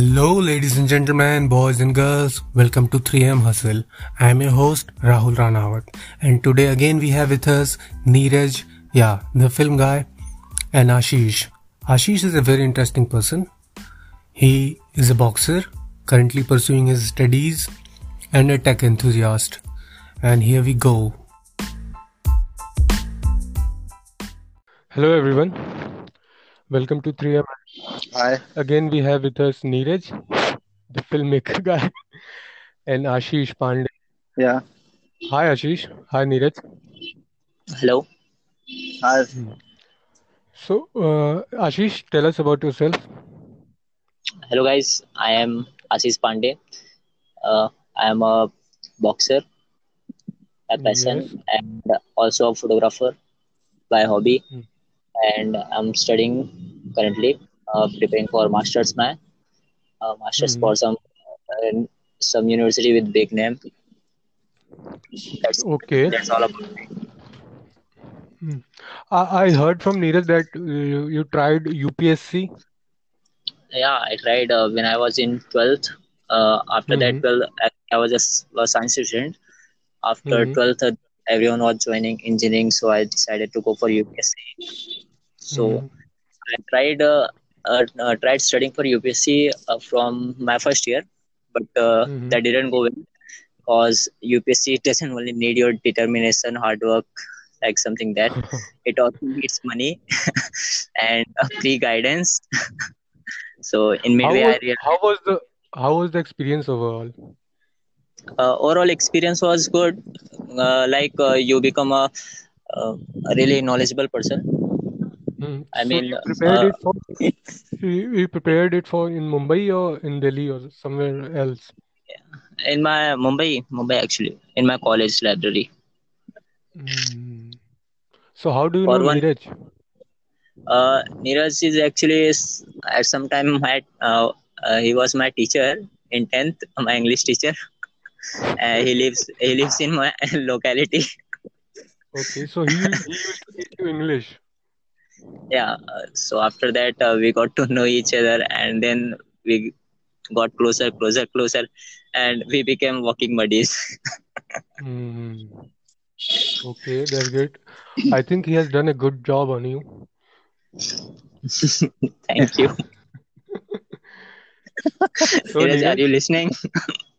Hello, ladies and gentlemen, boys and girls. Welcome to 3M Hustle. I am your host, Rahul Ranawat. And today again we have with us Neeraj, yeah, the film guy, and Ashish. Ashish is a very interesting person. He is a boxer, currently pursuing his studies, and a tech enthusiast. And here we go. Hello, everyone. Welcome to 3M. Hi. Again, we have with us Neeraj, the filmmaker guy, and Ashish Pandey. Yeah. Hi, Ashish. Hi, Neeraj. Hello. Hi. So, uh, Ashish, tell us about yourself. Hello, guys. I am Ashish Pandey. Uh, I am a boxer by passion Yes. and also a photographer by hobby. Hmm. And I'm studying currently, uh, preparing for masters. My uh, masters Mhm. for some uh, some university with big name. That's Okay. that's all about me. I, I heard from Neeraj that you, you tried UPSC. Yeah, I tried uh, when I was in 12th. Uh, after that, Mhm. 12th, I, was a science student. After Mhm. 12th, uh, everyone was joining engineering, so I decided to go for UPSC. So Mhm. I tried uh, tried studying for UPSC uh, from my first year, but uh, Mhm. that didn't go well because UPSC doesn't only need your determination, hard work, like something that it also needs money and uh, free guidance. so in How midway, was I realized how was the how was the experience overall? uh, overall experience was good. Uh, like uh, you become a, uh, a really knowledgeable person. Hmm. I So mean, you prepared uh, it for you, you prepared it for in Mumbai or in Delhi or somewhere else? in my Mumbai, Mumbai actually, in my college library. Hmm. So how do you For know one, Neeraj? uh, Neeraj is actually at some time my uh, uh, he was my teacher in tenth, my English teacher. Uh, he lives he lives in my locality. Okay, so he he used to teach you English. Yeah. So after that, uh, we got to know each other, and then we got closer, closer, closer, and we became walking buddies. Hmm. Okay, that's good I think he has done a good job on you. Thank you. So Neeraj, are you listening?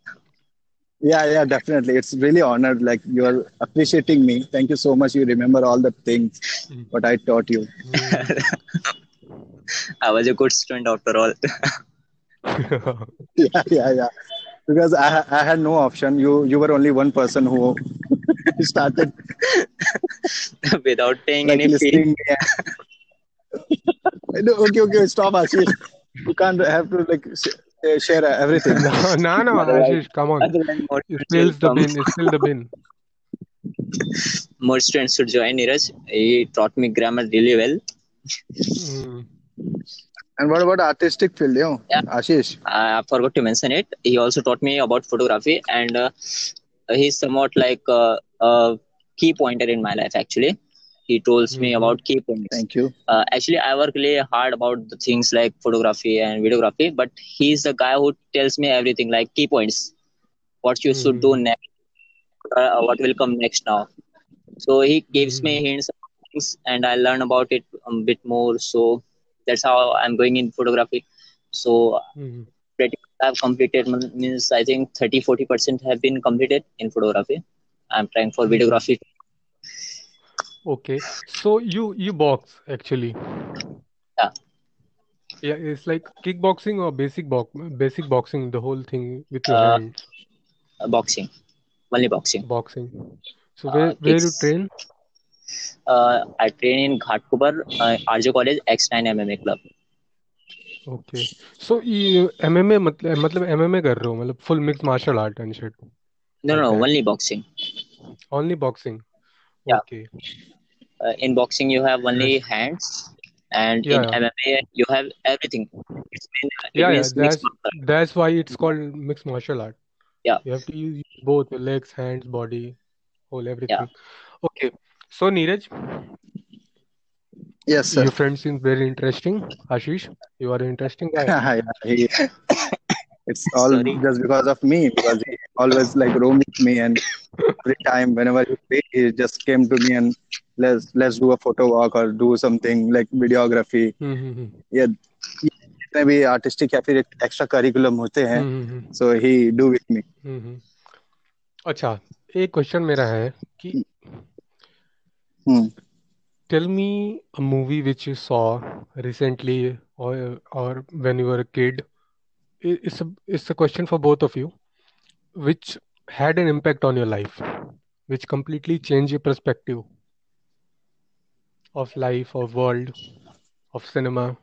Yeah, yeah, definitely. It's really honored. Like you're appreciating me. Thank you so much. You remember all the things Mm. what I taught you. Hmm. I was a good student after all. Yeah, yeah, yeah. Because I I had no option. You you were only one person who started Without paying like any fee. listening. No, okay, okay. Stop, Ashish. You can't have to like sh- share everything. No, no, no, Otherwise, Ashish, come on. otherwise more It students will spills the bin. It spills the bin. More students should join Neeraj. He taught me grammar really well. Hmm. And what about artistic field, yo? Yeah. Ashish? I forgot to mention it. He also taught me about photography, and uh, he's somewhat like uh, a key pointer in my life. Actually, he tells me Mhm. about key points. Thank you. Uh, actually, I work really hard about the things like photography and videography, but he's the guy who tells me everything, like key points, what you should do Mhm. next, uh, what will come next now. So he gives me Mhm. hints, about things, and I learn about it a bit more. So that's how I'm going in photography. So Mhm. pretty I've completed means I think 30 40 percent have been completed in photography. I'm trying for videography. Okay. So you you box actually. Yeah. Yeah, it's like kickboxing or basic box basic boxing, the whole thing with your Uh, hands, boxing, only boxing. boxing. So Uh, where where you train? Uh, I train in Ghatkubar, uh, RJ College X9 MMA Club. Okay. So you MMA मतलब मतलब MMA कर रहे हो मतलब full mixed martial art and shit No, like no, that. only boxing. Only boxing. Yeah. Okay. Uh, in boxing, you have only Nice. hands, and Yeah, in yeah. MMA, you have everything. It's mean, it Yeah, yeah. means mixed That's martial that's why it's called mixed martial art. Yeah, You have to use both legs, hands, body, whole everything yeah. everything. Okay. So Neeraj, Yes, sir. your friend seems very interesting. Ashish, You are an interesting guy. yeah, he, it's all Sorry. just because of me because he always like roam with me and every time whenever he free, he just came to me and let's let's do a photo walk or do something like videography हम्म या जितने भी artistic या फिर extra curriculum होते हैं हम्म सो ही do with me हम्म अच्छा एक question मेरा है कि tell me a movie which you saw recently or or when you were a kid I- it's a it's a question for both of you which had an impact on your life which completely changed your perspective of life of world of cinema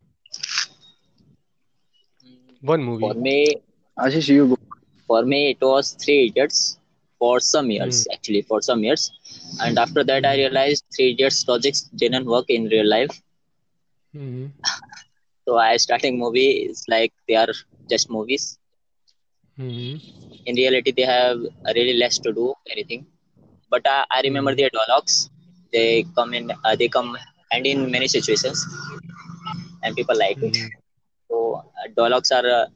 one movie for me ashish you go. for me it was three idiots for some years mm. actually for some years and after that i realized three idiots projects didn't work in real life mm-hmm. so i starting movie is like they are just movies. Mm-hmm. In reality, they have really less to do anything. But I, I remember their dialogues. They come in, uh, they come and in many situations, and people like mm-hmm. it. Mhm. So uh, dialogues are uh,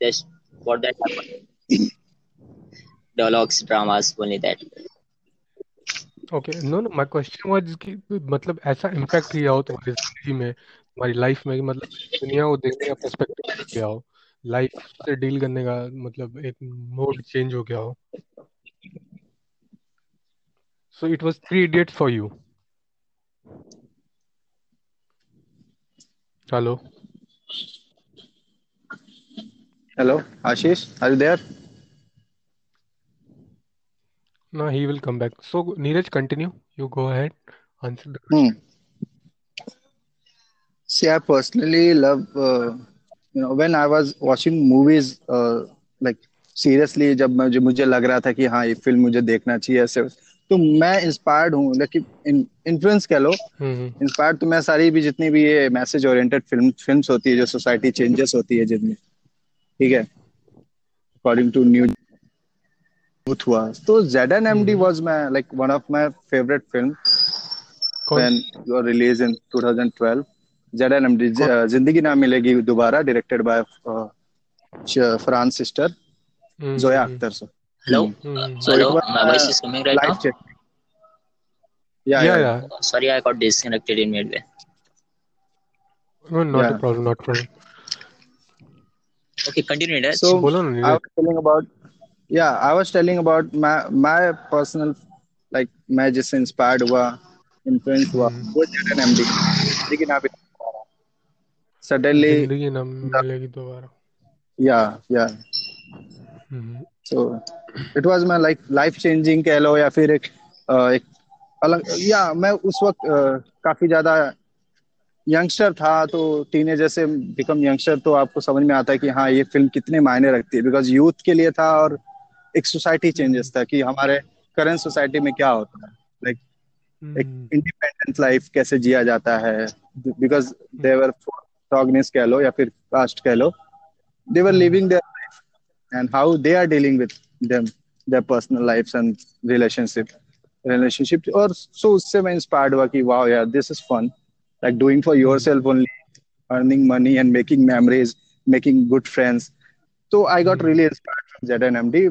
just what that happen. dialogues, dramas, only that. Okay no no my question was कि मतलब ऐसा impact किया हो तुम्हारी ज़िंदगी में तुम्हारी life में कि मतलब दुनिया को देखने का पर्सपेक्टिव गया हो लाइफ से डील करने का मतलब एक मोड चेंज हो गया हो। So it was three idiot for you hello hello Ashish are you there ना he will come back so Neeraj continue you go ahead answer the question see I personally love you know, when I was watching movies, uh, like seriously, जब मुझे मुझे लग रहा था कि हाँ ये फ़िल्म मुझे देखना चाहिए ऐसे तो मैं इंस्पायर्ड हूँ। लेकिन इन्फ्लुएंस कह लो। हम्म इंस्पायर्ड तो मैं सारी भी जितनी भी ये मैसेज ओरिएंटेड फ़िल्म फिल्म्स होती है जो सोसाइटी चेंजेस होती है जिनमें ठीक है? अकॉर्डिंग टू न्यू यूथ हुआ। तो Z N M D was my like one of my favourite film when it was released in 2012 जरा नम Zindagi Na Milegi Dobara directed by Farhan's sister Zoya Akhtar sir. जिससे inspired हुआ लेकिन आप suddenly ज़िंदगी ना मिलेगी दोबारा। yeah hmm. So it was my like life changing कह लो या फिर एक एक अलग या मैं उस वक्त काफ़ी ज़्यादा यंगस्टर था तो टीनेजर से बिकम यंगस्टर तो आपको समझ में आता है कि हाँ ये फ़िल्म कितने मायने रखती है। बिकॉज़ यूथ के लिए था और एक सोसाइटी चेंजेस था कि हमारे करंट सोसाइटी में क्या होता है। लाइक एक हम्म। इंडिपेंडेंट लाइफ कैसे जिया जाता है। बिकॉज़ देवर प्रोग्नेस कह लो या फिर कास्ट कह लो they were living there and how they are dealing with them their personal life and relationship relationship और सो उससे मैं इंस्पायर्ड हुआ कि वाओ यार this is fun like doing for your only earning money and making memories making good friends तो I got really inspired Z N M D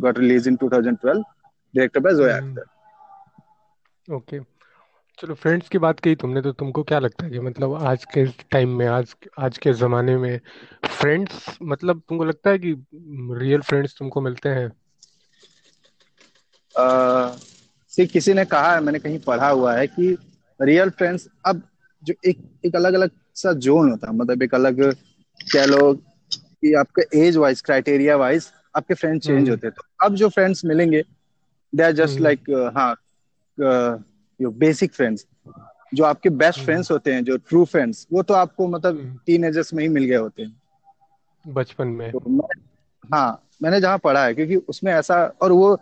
got release in two thousand twelve by Zoya Akhtar okay okay. चलो friends की बात कही तुमने तो तुमको क्या लगता है कि मतलब आज के टाइम में आज आज के ज़माने में फ्रेंड्स मतलब तुमको लगता है कि रियल फ्रेंड्स तुमको मिलते हैं? सी किसी ने कहा है मैंने कहीं पढ़ा हुआ है कि रियल फ्रेंड्स अब जो एक एक अलग अलग सा जोन होता है। मतलब एक अलग कह लो कि आपके एज वाइज क्राइटेरिया वाइज आपके फ्रेंड चेंज हम्म। होते हैं। तो अब जो फ्रेंड्स मिलेंगे दे आर जस्ट लाइक हाँ योर बेसिक फ्रेंड्स जो आपके बेस्ट हम्म। फ्रेंड्स होते हैं जो ट्रू फ्रेंड्स वो तो आपको मतलब हम्म। टीन में ही मिल गए होते हैं। बचपन में। तो मैं हाँ मैंने जहाँ पढ़ा है क्योंकि उसमें ऐसा और वो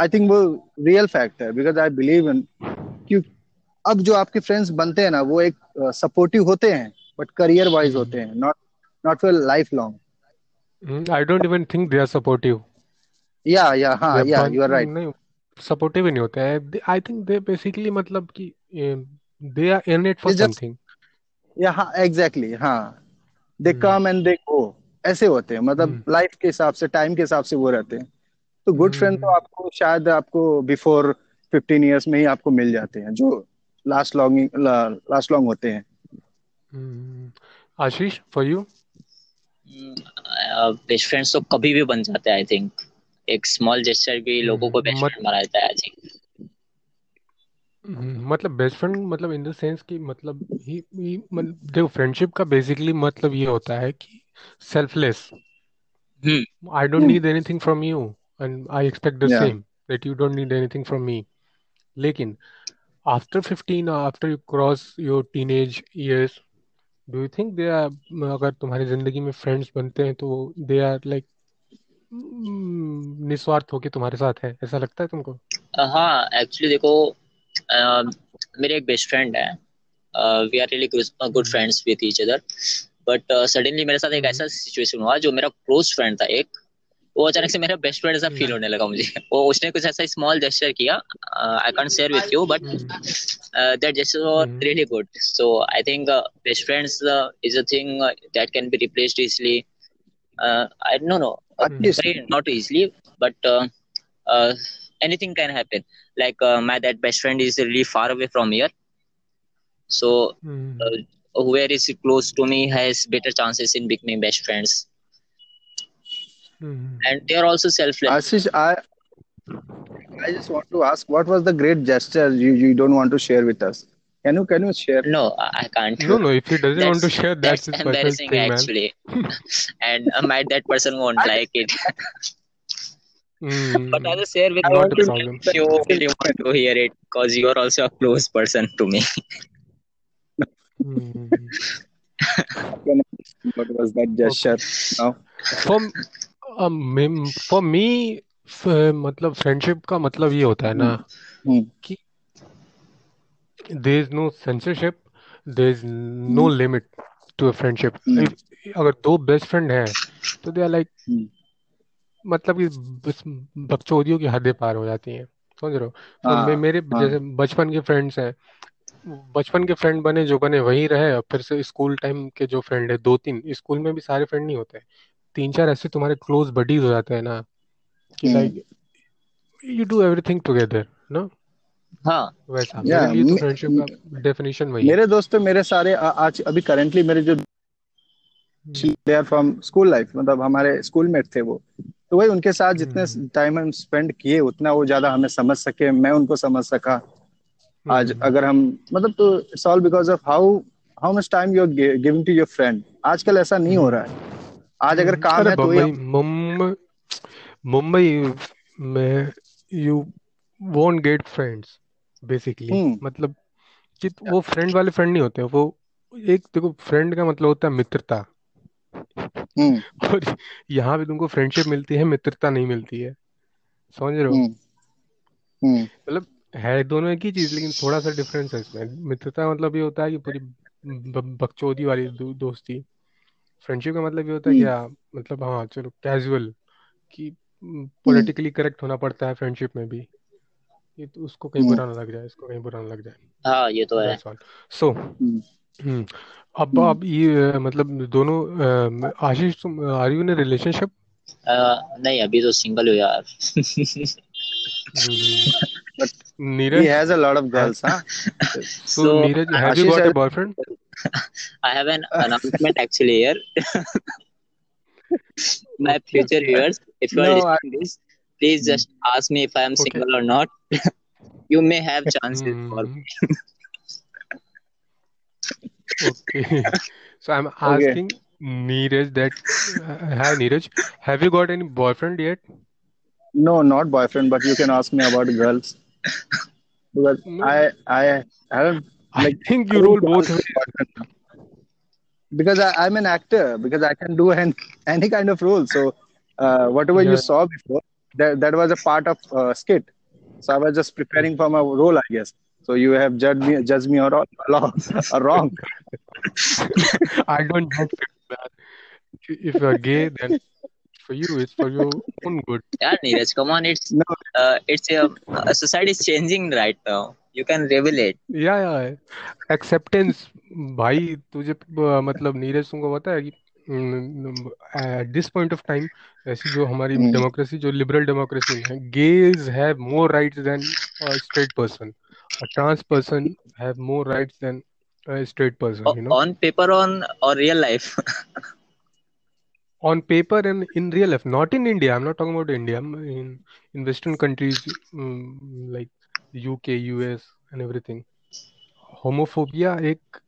आई थिंक वो रियल फैक्ट है बिकॉज़ आई बिलीव इन क्यों अब जो आपके फ्रेंड्स बनते हैं ना वो एक सपोर्टिव uh, होते हैं बट करियर वाइज होते हैं not not for life long I don't even think they are supportive yeah yeah हाँ या यू आर राइट नहीं सपोर्टिव ही नहीं होते हैं। आई थिंक दे बेसिकली मतलब कि they are in it for something yeah हाँ एग्जैक्टली हाँ। दे कम एंड दे गो ऐसे होते हैं मतलब लाइफ के हिसाब से टाइम के हिसाब से वो रहते हैं। तो गुड फ्रेंड तो हम्म आपको शायद आपको बिफोर फिफ्टीन ईयर्स में ही आपको मिल जाते हैं जो लास्ट लॉन्ग लास्ट लॉन्ग होते हैं। हम्म Ashish for you best friends तो कभी भी बन जाते हैं आई थिंक एक स्मॉल जेस्चर भी लोगों को बेस्ट फ्रेंड बना देता है आई थिंक हम्म, मतलब बेस्ट फ्रेंड मतलब इन द सेंस कि मतलब ही, ही मतलब देखो फ्रेंडशिप का बेसिकली मतलब ये होता है कि selfless I don't need anything from you and I expect the same that you don't need anything from me लेकिन after 15 after you cross your teenage years do you think they are अगर तुम्हारी ज़िंदगी में friends बनते हैं तो they are like निस्वार्थ होके तुम्हारे साथ है ऐसा लगता है तुमको? हाँ एक्चुअली देखो मेरे एक बेस्ट फ्रेंड है। We are really good friends with each other but suddenly मेरे साथ एक हम्म। ऐसा सिचुएशन हुआ जो मेरा क्लोज फ्रेंड था एक। वो अचानक से मेरा बेस्ट फ्रेंड ऐसा फील हम्म होने लगा मुझे। वो उसने कुछ ऐसा स्मॉल जेस्चर किया। I can't share with you but hmm that gesture was hmm. really good so i think uh, best friends uh, is a thing uh, that can be obviously hmm. not easily but uh, uh, anything can happen. Like uh, my that best friend is really far away from here. So mm. uh, where is close to me has better chances in becoming best friends. Mm. and they are also selfless ashish i i just want to ask what was the great gesture you, you don't want to share with us? Can you can you share? no i I can't No, no, if he doesn't that's, want to share, that's that's his personal embarrassing thing, man. actually and uh, might that person won't I like it Mm, but I'll share with I you problem. if you really want to hear it because you are also a close person to me Mm. what was that gesture? Now, For um, for me, मतलब friendship का मतलब ये होता है ना hmm, कि there is no censorship, there is no hmm, limit to a friendship. hmm, If अगर दो बेस्ट फ्रेंड हैं तो दे आर लाइक. मतलब कि बस बकचोदियों की हदें पार हो जाती हैं। समझ रहे हो? तो मे, हाँ मेरे हाँ। जैसे बचपन के फ्रेंड्स हैं। बचपन के फ्रेंड बने जो बने वही रहे और फिर से स्कूल टाइम के जो फ्रेंड है दो तीन स्कूल में भी सारे फ्रेंड नहीं होते। तीन चार ऐसे तुम्हारे क्लोज बडीज हो जाते हैं ना कि like you do everything together no? हाँ। वैसा। मेरे लिए तो फ्रेंडशिप का डेफिनेशन वही मेरे दोस्त मेरे सारे आ- आज अभी करेंटली मेरे जो they are from school life मतलब हमारे स्कूल मेट थे वो। तो वही उनके साथ जितने हम्म, टाइम हम स्पेंड किए उतना वो ज़्यादा हमें समझ सके मैं उनको समझ सका। आज हम्म, अगर हम मतलब तो it's all because of how how much time you are giving to your friend आजकल ऐसा नहीं हो रहा है। आज अगर हम्म, काम है तो मुंबई मुंबई में you won't get friends basically hmm. मतलब कि वो फ्रेंड वाले फ्रेंड नहीं होते वो एक देखो फ्रेंड का मतलब होता है मित्रता। हम्म। और यहाँ पे तुमको फ्रेंडशिप मिलती है मित्रता नहीं मिलती है। समझ रहे हो? हम्म। मतलब है दोनों एक ही चीज़ लेकिन थोड़ा सा डिफरेंस है इसमें। मित्रता मतलब ये होता है कि पूरी बकचोदी वाली दोस्ती। फ्रेंडशिप का मतलब ये होता है कि हम्म। हाँ मतलब हाँ चलो कैजुअल कि पॉलिटिकली करेक्ट होना पड़ता है फ्रेंडशिप में भी। ये तो उसको कहीं हम्म। बुरा ना लग जाए इसको कहीं बुरा ना लग जाए। हाँ ये तो है। सो हम्म। हम्म अब हम्म। अब ये मतलब दोनों आशीष तुम are you in relationship uh, नहीं अभी तो सिंगल हो यार। he Neeraj? Has a lot of है girls huh so so Neeraj have you got has boyfriend I have an announcement actually here. My future viewers if you are no I, this please hmm. just ask me if I am okay. single or not. you may have chances hmm. for me. okay. So I'm asking okay. Neeraj that uh, hi Neeraj, have you got any boyfriend yet? No, not boyfriend, but you can ask me about girls. Because no. I I haven't like I think you rule both because I, am an actor because I can do an, any kind of role. So uh, whatever yeah. you saw before, that that was a part of uh, skit so I was just preparing for my role I guess so you have judged me judged me or, or, or wrong I don't judge people, man. If you are gay, then for you, it's for your own good. yeah Neeraj come on it's no uh, it's a, a society is changing right now you can reveal it या या acceptance भाई तुझे अ, मतलब नीरज तुमको पता है कि at this point of time ऐसी जो हमारी हम्म, डेमोक्रेसी जो लिबरल डेमोक्रेसी है gays have more rights than straight person a trans person have more rights than a straight person you know on paper on or real life on paper and in real life not in india i'm not talking about india I'm in in western countries um, like uk us and everything homophobia एक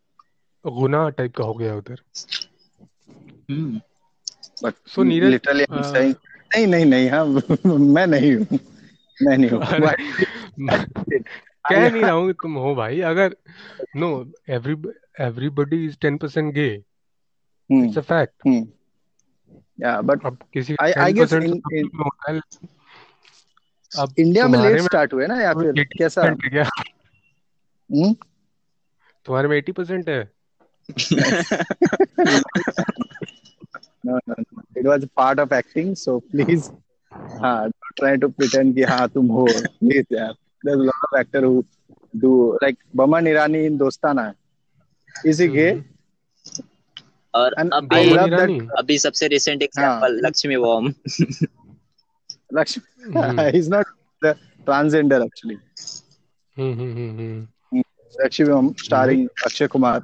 गुनाह type का हो गया उधर Neeraj, literally I'm uh, नहीं नहीं नहीं हाँ मैं नहीं हूँ। मैं नहीं हूँ। कह नहीं रहा हूँ कि तुम हो भाई। अगर no every everybody is ten percent gay it's a fact yeah but अब किसी in- होता है। अब इंडिया में लेट स्टार्ट हुए ना या फिर कैसा? हम्म? तुम्हारे में एटी परसेंट है। No, no, no. It was part of acting, so please, हाँ, don't try to pretend कि हाँ तुम हो. Please, यार. There's a lot of actor who do like Baman Irani in Dostana. Is he gay? और And अभी that. अभी सबसे रिसेंट एग्जांपल लक्ष्मी वॉम Lakshmi, hmm he's not the transgender actually. Hmm hmm hmm hmm Lakshmi Om starring Akshay Kumar.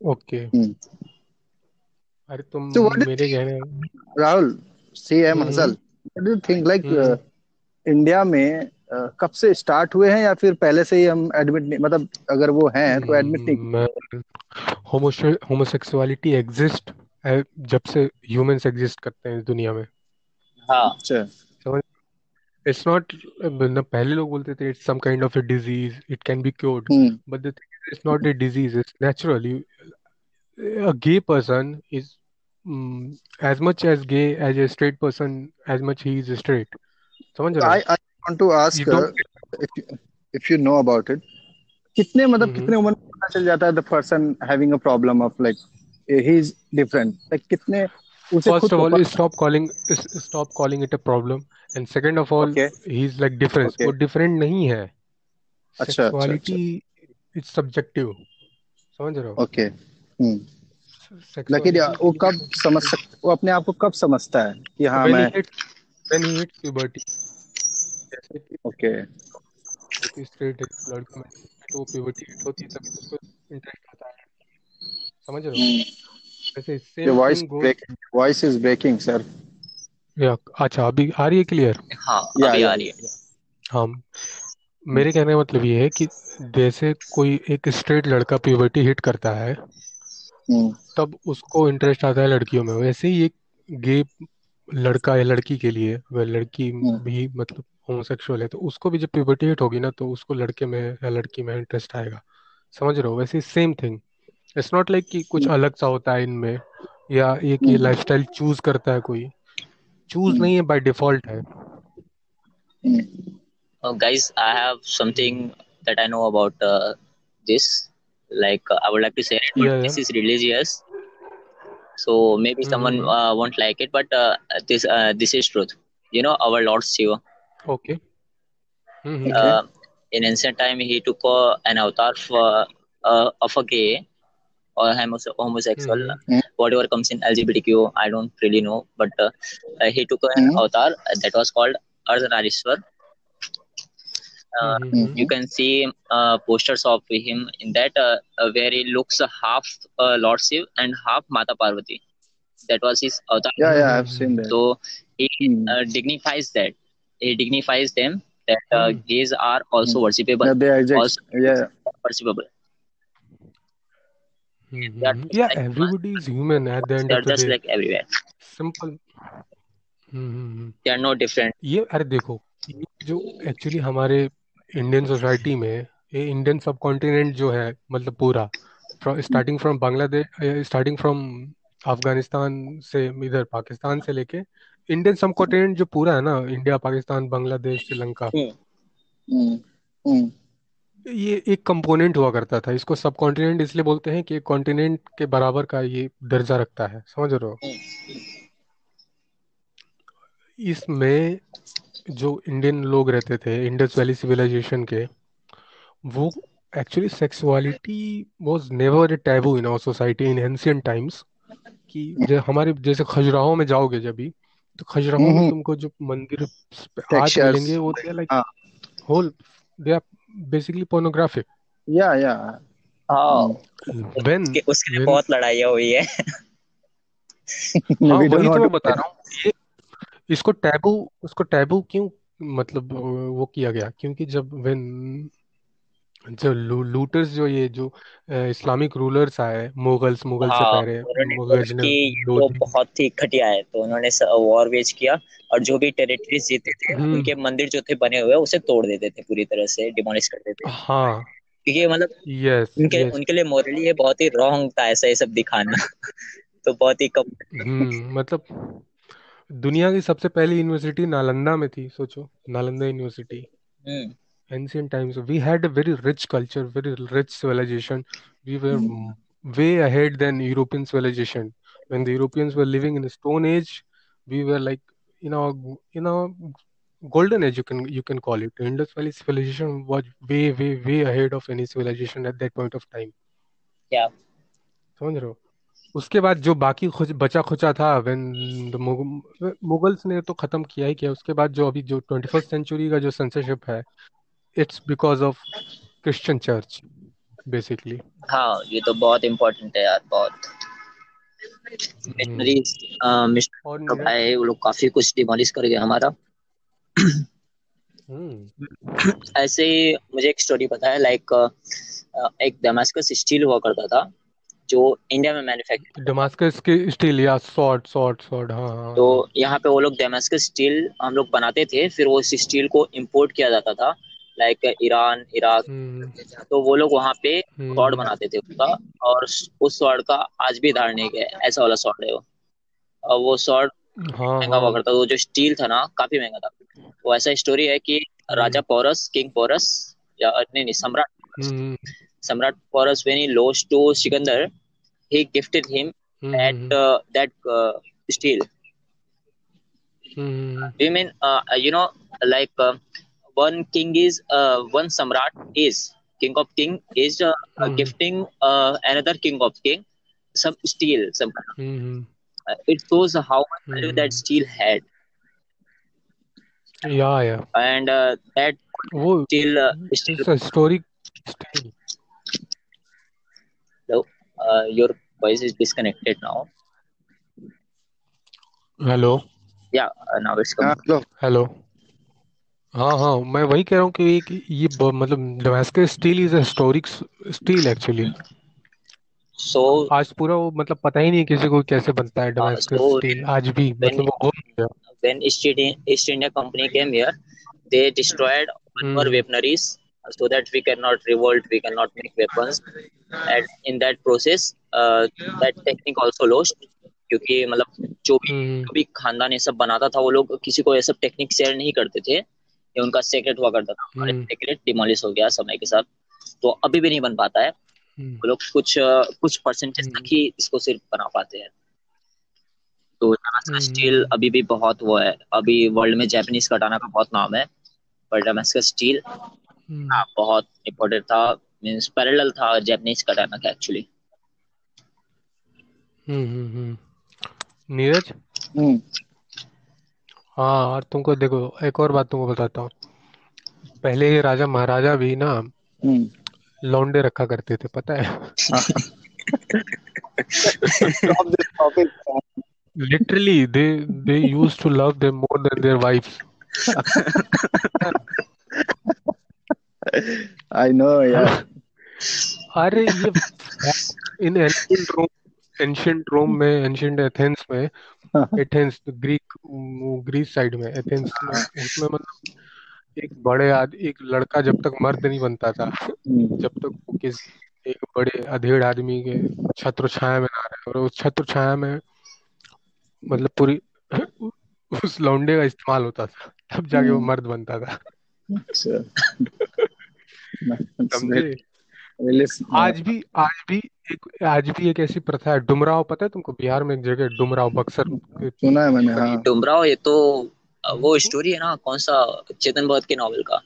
Okay hmm. अरे तुम So what do you मेरे कहने Rahul, CM hmm. Hasal, what do you think? Like hmm uh, India में uh, कब से start हुए हैं या फिर पहले से ही हम एडमिट नहीं मतलब अगर वो हैं तो एडमिट नहीं मैं होमोसेक्सुअलिटी एग्जिस्ट जब से ह्यूमंस एग्जिस्ट करते हैं इस दुनिया में। हाँ। अच्छा। समझ इट्स नॉट ना पहले लोग बोलते थे it's some kind of a disease it can be cured hmm. but the thing is, it's not a disease it's natural you a gay person is mm, as much as gay as a straight person as much he is straight समझ रहे I हो I want to ask you uh, don't if you, if you know about it कितने मतलब हम्म कितने उम्र में पता चल जाता है the person having a problem of like he is different like कितने उसे first खुद of को all पता stop calling is- stop calling it a problem and second of all okay he's like difference okay वो different नहीं है अच्छा अच्छा अच्छा sexuality is subjective समझ रहे हो okay हम्म लेकिन वो कब समझ सक वो अपने आप को कब समझता है कि हाँ मैं he when he hits puberty. जैसे कि ओके। स्ट्रेट है लड़का में तो प्यूबर्टी हिट होती है तभी तो उसको इंटरेस्ट आता है। समझ रहे हो? वैसे your same voice break voice is breaking sir या अच्छा अभी आ रही है क्लियर हाँ अभी आ रही है। हाँ मेरे कहने का मतलब ये है कि जैसे कोई एक स्ट्रेट लड़का प्यूबर्टी हिट करता है हम्म तब उसको इंटरेस्ट आता है लड़कियों में। वैसे ही एक गे लड़का या लड़की के लिए वह लड़की हम्म। भी मतलब होमोसेक्सुअल है तो उसको भी जब प्यूबर्टी हिट होगी ना तो उसको लड़के में या लड़की में इंटरेस्ट आएगा। समझ रहे हो? वैसे same thing it's not like कि कुछ अलग सा होता है इनमें या एक ये हम्म। लाइफस्टाइल चूज़ करता है कोई। Choose hmm. नहीं है बाय डिफ़ॉल्ट है। हम्म। Guys, I have something that I know about uh, this. Like, uh, I would like to say it, Yeah, this yeah. is religious, so maybe someone Mm-hmm. uh, won't like it. But uh, this uh, this is truth. You know, our Lord Shiva. Okay. Mm-hmm. Uh, in ancient time, he took uh, an avatar for, uh, of a gay or homose- homosexual, Mm-hmm. Mm. whatever comes in LGBTQ. I don't really know, but uh, uh, he took an Mm. avatar that was called Ardhanarishwar. Uh, Mm-hmm. you can see uh, posters of him in that uh, uh, where he looks half uh, Lord Shiv and half Mata Parvati. That was his avatar. Yeah, yeah, I've seen that. So he Hmm. uh, dignifies that. He dignifies them that uh, Hmm. gays are also mm. worshipable. Yeah, they are just, Also yeah. worshipable. Mm-hmm. They are Yeah, like everybody man. is human at the end they of the just day. like everywhere. Simple. Hmm They are no different. ये अरे देखो ये जो actually हमारे Indian society में ये Indian सब continent जो है मतलब पूरा starting from Bangladesh starting from Afghanistan से इधर पाकिस्तान से लेके इंडियन सब कॉन्टिनेंट जो पूरा है ना इंडिया पाकिस्तान बांग्लादेश श्रीलंका. ये एक कंपोनेंट हुआ करता था। इसको सब कॉन्टिनेंट इसलिए बोलते हैं कि कॉन्टिनेंट के बराबर का ये दर्जा रखता है। समझ रहे हो? इसमें जो इंडियन लोग रहते थे इंडस वैली सिविलाइजेशन के वो actually sexuality was never a taboo in our society in ancient times कि जो हमारे जैसे खजुराहो में जाओगे जब भी तो खजुराहो में हम्म तुमको जो मंदिर आर्ट मिलेंगे वो दे लाइक हाँ. Whole they are basically pornographic yeah yeah हाँ. व्हेन उसके उसके लिए बहुत लड़ाइयाँ हुई है. हाँ वही तो मैं बता रहा हूँ ये इसको टैबू उसको टैबू क्यों मतलब वो किया गया? क्योंकि जब व्हेन जो लू, लूटर्स जो ये जो इस्लामिक रूलर्स आए मुगल्स मुगल से हाँ पहले उन्होंने बोला गजनवी कि ये तो लोधी बहुत ही घटिया है तो उन्होंने वॉर वेज किया और जो भी टेरिटरीज जीते थे हम्म। उनके मंदिर जो थे बने हुए उसे तोड़ देते थे पूरी तरह से डिमोलिश कर देते थे। हाँ। क्योंकि मतलब यस उनके यस उनके लिए मोरली ये बहुत ही रॉन्ग था ऐसा ये सब दिखाना। तो बहुत ही कम। हम्म मतलब दुनिया की सबसे पहली यूनिवर्सिटी नालंदा में थी सोचो Nalanda university hmm ancient times we had a very rich culture very rich civilization we were m- way ahead than european civilization when the europeans were living in the stone age we were like you know you know golden age you can you can call it the indus valley civilization was way way way ahead of any civilization at that point of time क्या समझ रहे हो उसके बाद जो बाकी खुच बचा खुचा था व्हेन द मुगल्स ने तो खत्म किया ही किया। उसके बाद जो अभी जो ट्वेंटी फ़र्स्ट सेंचुरी का जो सेंसरशिप है it's because of Christian church basically हाँ ये तो बहुत इम्पोर्टेंट है यार बहुत। मिशनरीज मिशन आए वो लोग काफ़ी कुछ डिमोलिश कर गए हमारा। हम्म ऐसे ही मुझे एक स्टोरी पता है लाइक एक दमास्कस स्टील हुआ करता था। जो इंडिया में मैन्युफैक्चर डमास्कस के स्टील या सॉर्ड सॉर्ड सॉर्ड हाँ हाँ तो हाँ। यहाँ पे वो लोग डेमास्कस स्टील हम लोग बनाते थे फिर वो स्टील को इंपोर्ट किया जाता था लाइक ईरान इराक हम्म। तो वो लोग वहाँ पे सॉर्ड हम्म बनाते थे उसका और उस सॉर्ड का आज भी धारण है क्या ऐसा वाला सॉर्ड है वो। और वो सॉर्ड हाँ महँगा हुआ हाँ। करता था वो जो स्टील था ना काफ़ी महँगा था। वो ऐसा स्टोरी है कि राजा हम्म पोरस किंग पोरस या नहीं नहीं सम्राट हम्म सम्राट when he lost to Sikandar he gifted him hmm that hmm uh, that uh, steel hmm we mean uh, you know like uh, one king is uh, one samrat is king of king is uh, uh, hmm gifting uh, another king of king some steel some hmm uh, it shows how much value that hmm steel had या या and uh, that वो steel uh, steel story steel hello, uh, your voice is disconnected now hello yeah uh, now it's हाँ coming hello hello हाँ हाँ मैं वही कह रहा हूँ कि एक ये ब- मतलब Damascus steel is a historic steel actually so आज पूरा वो मतलब पता ही नहीं किसी को कैसे बनता है uh, डमास्कस so स्टील आज भी when मतलब वो हो गया India, East India Company came here, they destroyed all our hmm weaponaries so that we cannot revolt, we cannot make weapons. And in that process, uh, that technique also lost. क्योंकि मतलब जो भी हम्म जो भी खानदान ये सब बनाता था वो लोग किसी को ये सब टेक्निक शेयर नहीं करते थे। ये उनका सेक्रेट हुआ करता था। हम्म। सेक्रेट डिमोलिश हो गया समय के साथ। तो अभी भी नहीं बन पाता है। हम्म। वो लोग कुछ कुछ परसेंटेज तक हम्म। ही इसको सिर्फ़ बना पाते हैं। तो डमास्कस स्टील हम्म। अभी भी बहुत वो है। अभी वर्ल्ड में जापानीज कटाना का बहुत नाम है। पर डमास्कस स्टील हम्म हाँ बहुत इम्पोर्टेंट था मीन्स पैरेलल था जापानीज कटाना का एक्चुअली हम्म हम्म, हम्म। नीरज? हम्म। हाँ और तुमको देखो एक और बात तुमको बताता हूँ। पहले ये राजा महाराजा भी ना हम्म। लौंडे रखा करते थे पता है? Literally they they used to love them more than their wifes I know यार अरे ये in ancient Rome ancient Rome में एंशियंट एथेंस में एथेंस ग्रीक ग्रीस साइड में एथेंस में उसमें मतलब एक बड़े आद एक लड़का जब तक मर्द नहीं बनता था हम्म। जब तक वो किसी एक बड़े अधेड़ आदमी के छत्र छाया में ना रहे और उस छत्र छाया में मतलब पूरी उस लौंडे का इस्तेमाल होता था तब जाके वो हम्म। मर्द बनता था अच्छा It's समझे really, really आज भी आज भी एक आज भी एक ऐसी प्रथा है डुमराव पता है तुमको? बिहार में एक जगह डुमराव बक्सर। सुना है मैंने हाँ। डुमराव ये तो वो स्टोरी है ना कौन सा चेतन भगत के नॉवल का?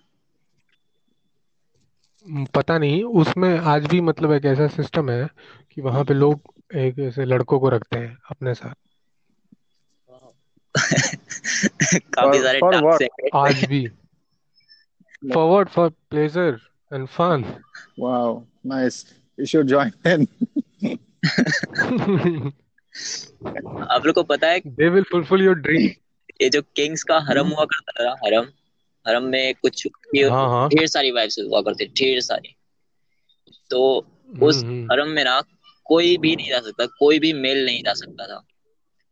हम्म, पता नहीं उसमें आज भी मतलब एक ऐसा सिस्टम है कि वहाँ पे लोग एक ऐसे लड़कों को रखते हैं अपने साथ। काफ़ी सारे आज भी। Forward for pleasure and fun wow nice. You should join in आप लोग को पता है they will fulfil your dream ये जो किंग्स का हरम हुआ करता था हरम हरम में कुछ हाँ हाँ। ढेर सारी वाइफ्स हुआ करती ढेर सारी। तो उस हम्म, हम्म, हरम में ना कोई भी नहीं जा सकता कोई भी मेल नहीं जा सकता था।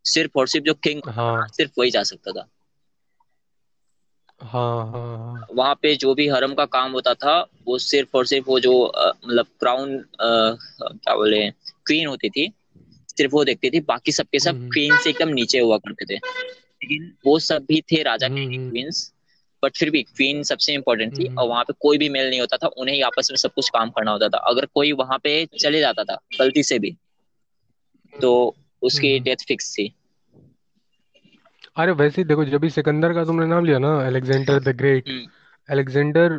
सिर्फ़ और सिर्फ़ जो किंग हाँ। सिर्फ़ वही जा सकता था। हाँ हाँ हाँ। वहाँ पे जो भी हरम का काम होता था वो सिर्फ़ और सिर्फ़ वो जो मतलब क्राउन क्या बोले क्वीन होती थी सिर्फ़ वो देखती थी बाकी सबके सब हम्म, क्वीन से एकदम नीचे हुआ करते थे। लेकिन वो सब भी थे राजा के हम्म, क्वींस बट फिर भी क्वीन सबसे इम्पोर्टेंट थी हम्म, और वहाँ पे कोई भी मेल नहीं होता था उन्हें ही आपस में सब कुछ काम करना होता था। अगर कोई वहाँ पे चले जाता था गलती से भी तो उसकी हम्म। डेथ फिक्स थी। अरे वैसे ही देखो जब भी सिकंदर का तुमने नाम लिया ना Alexander the Great hmm, Alexander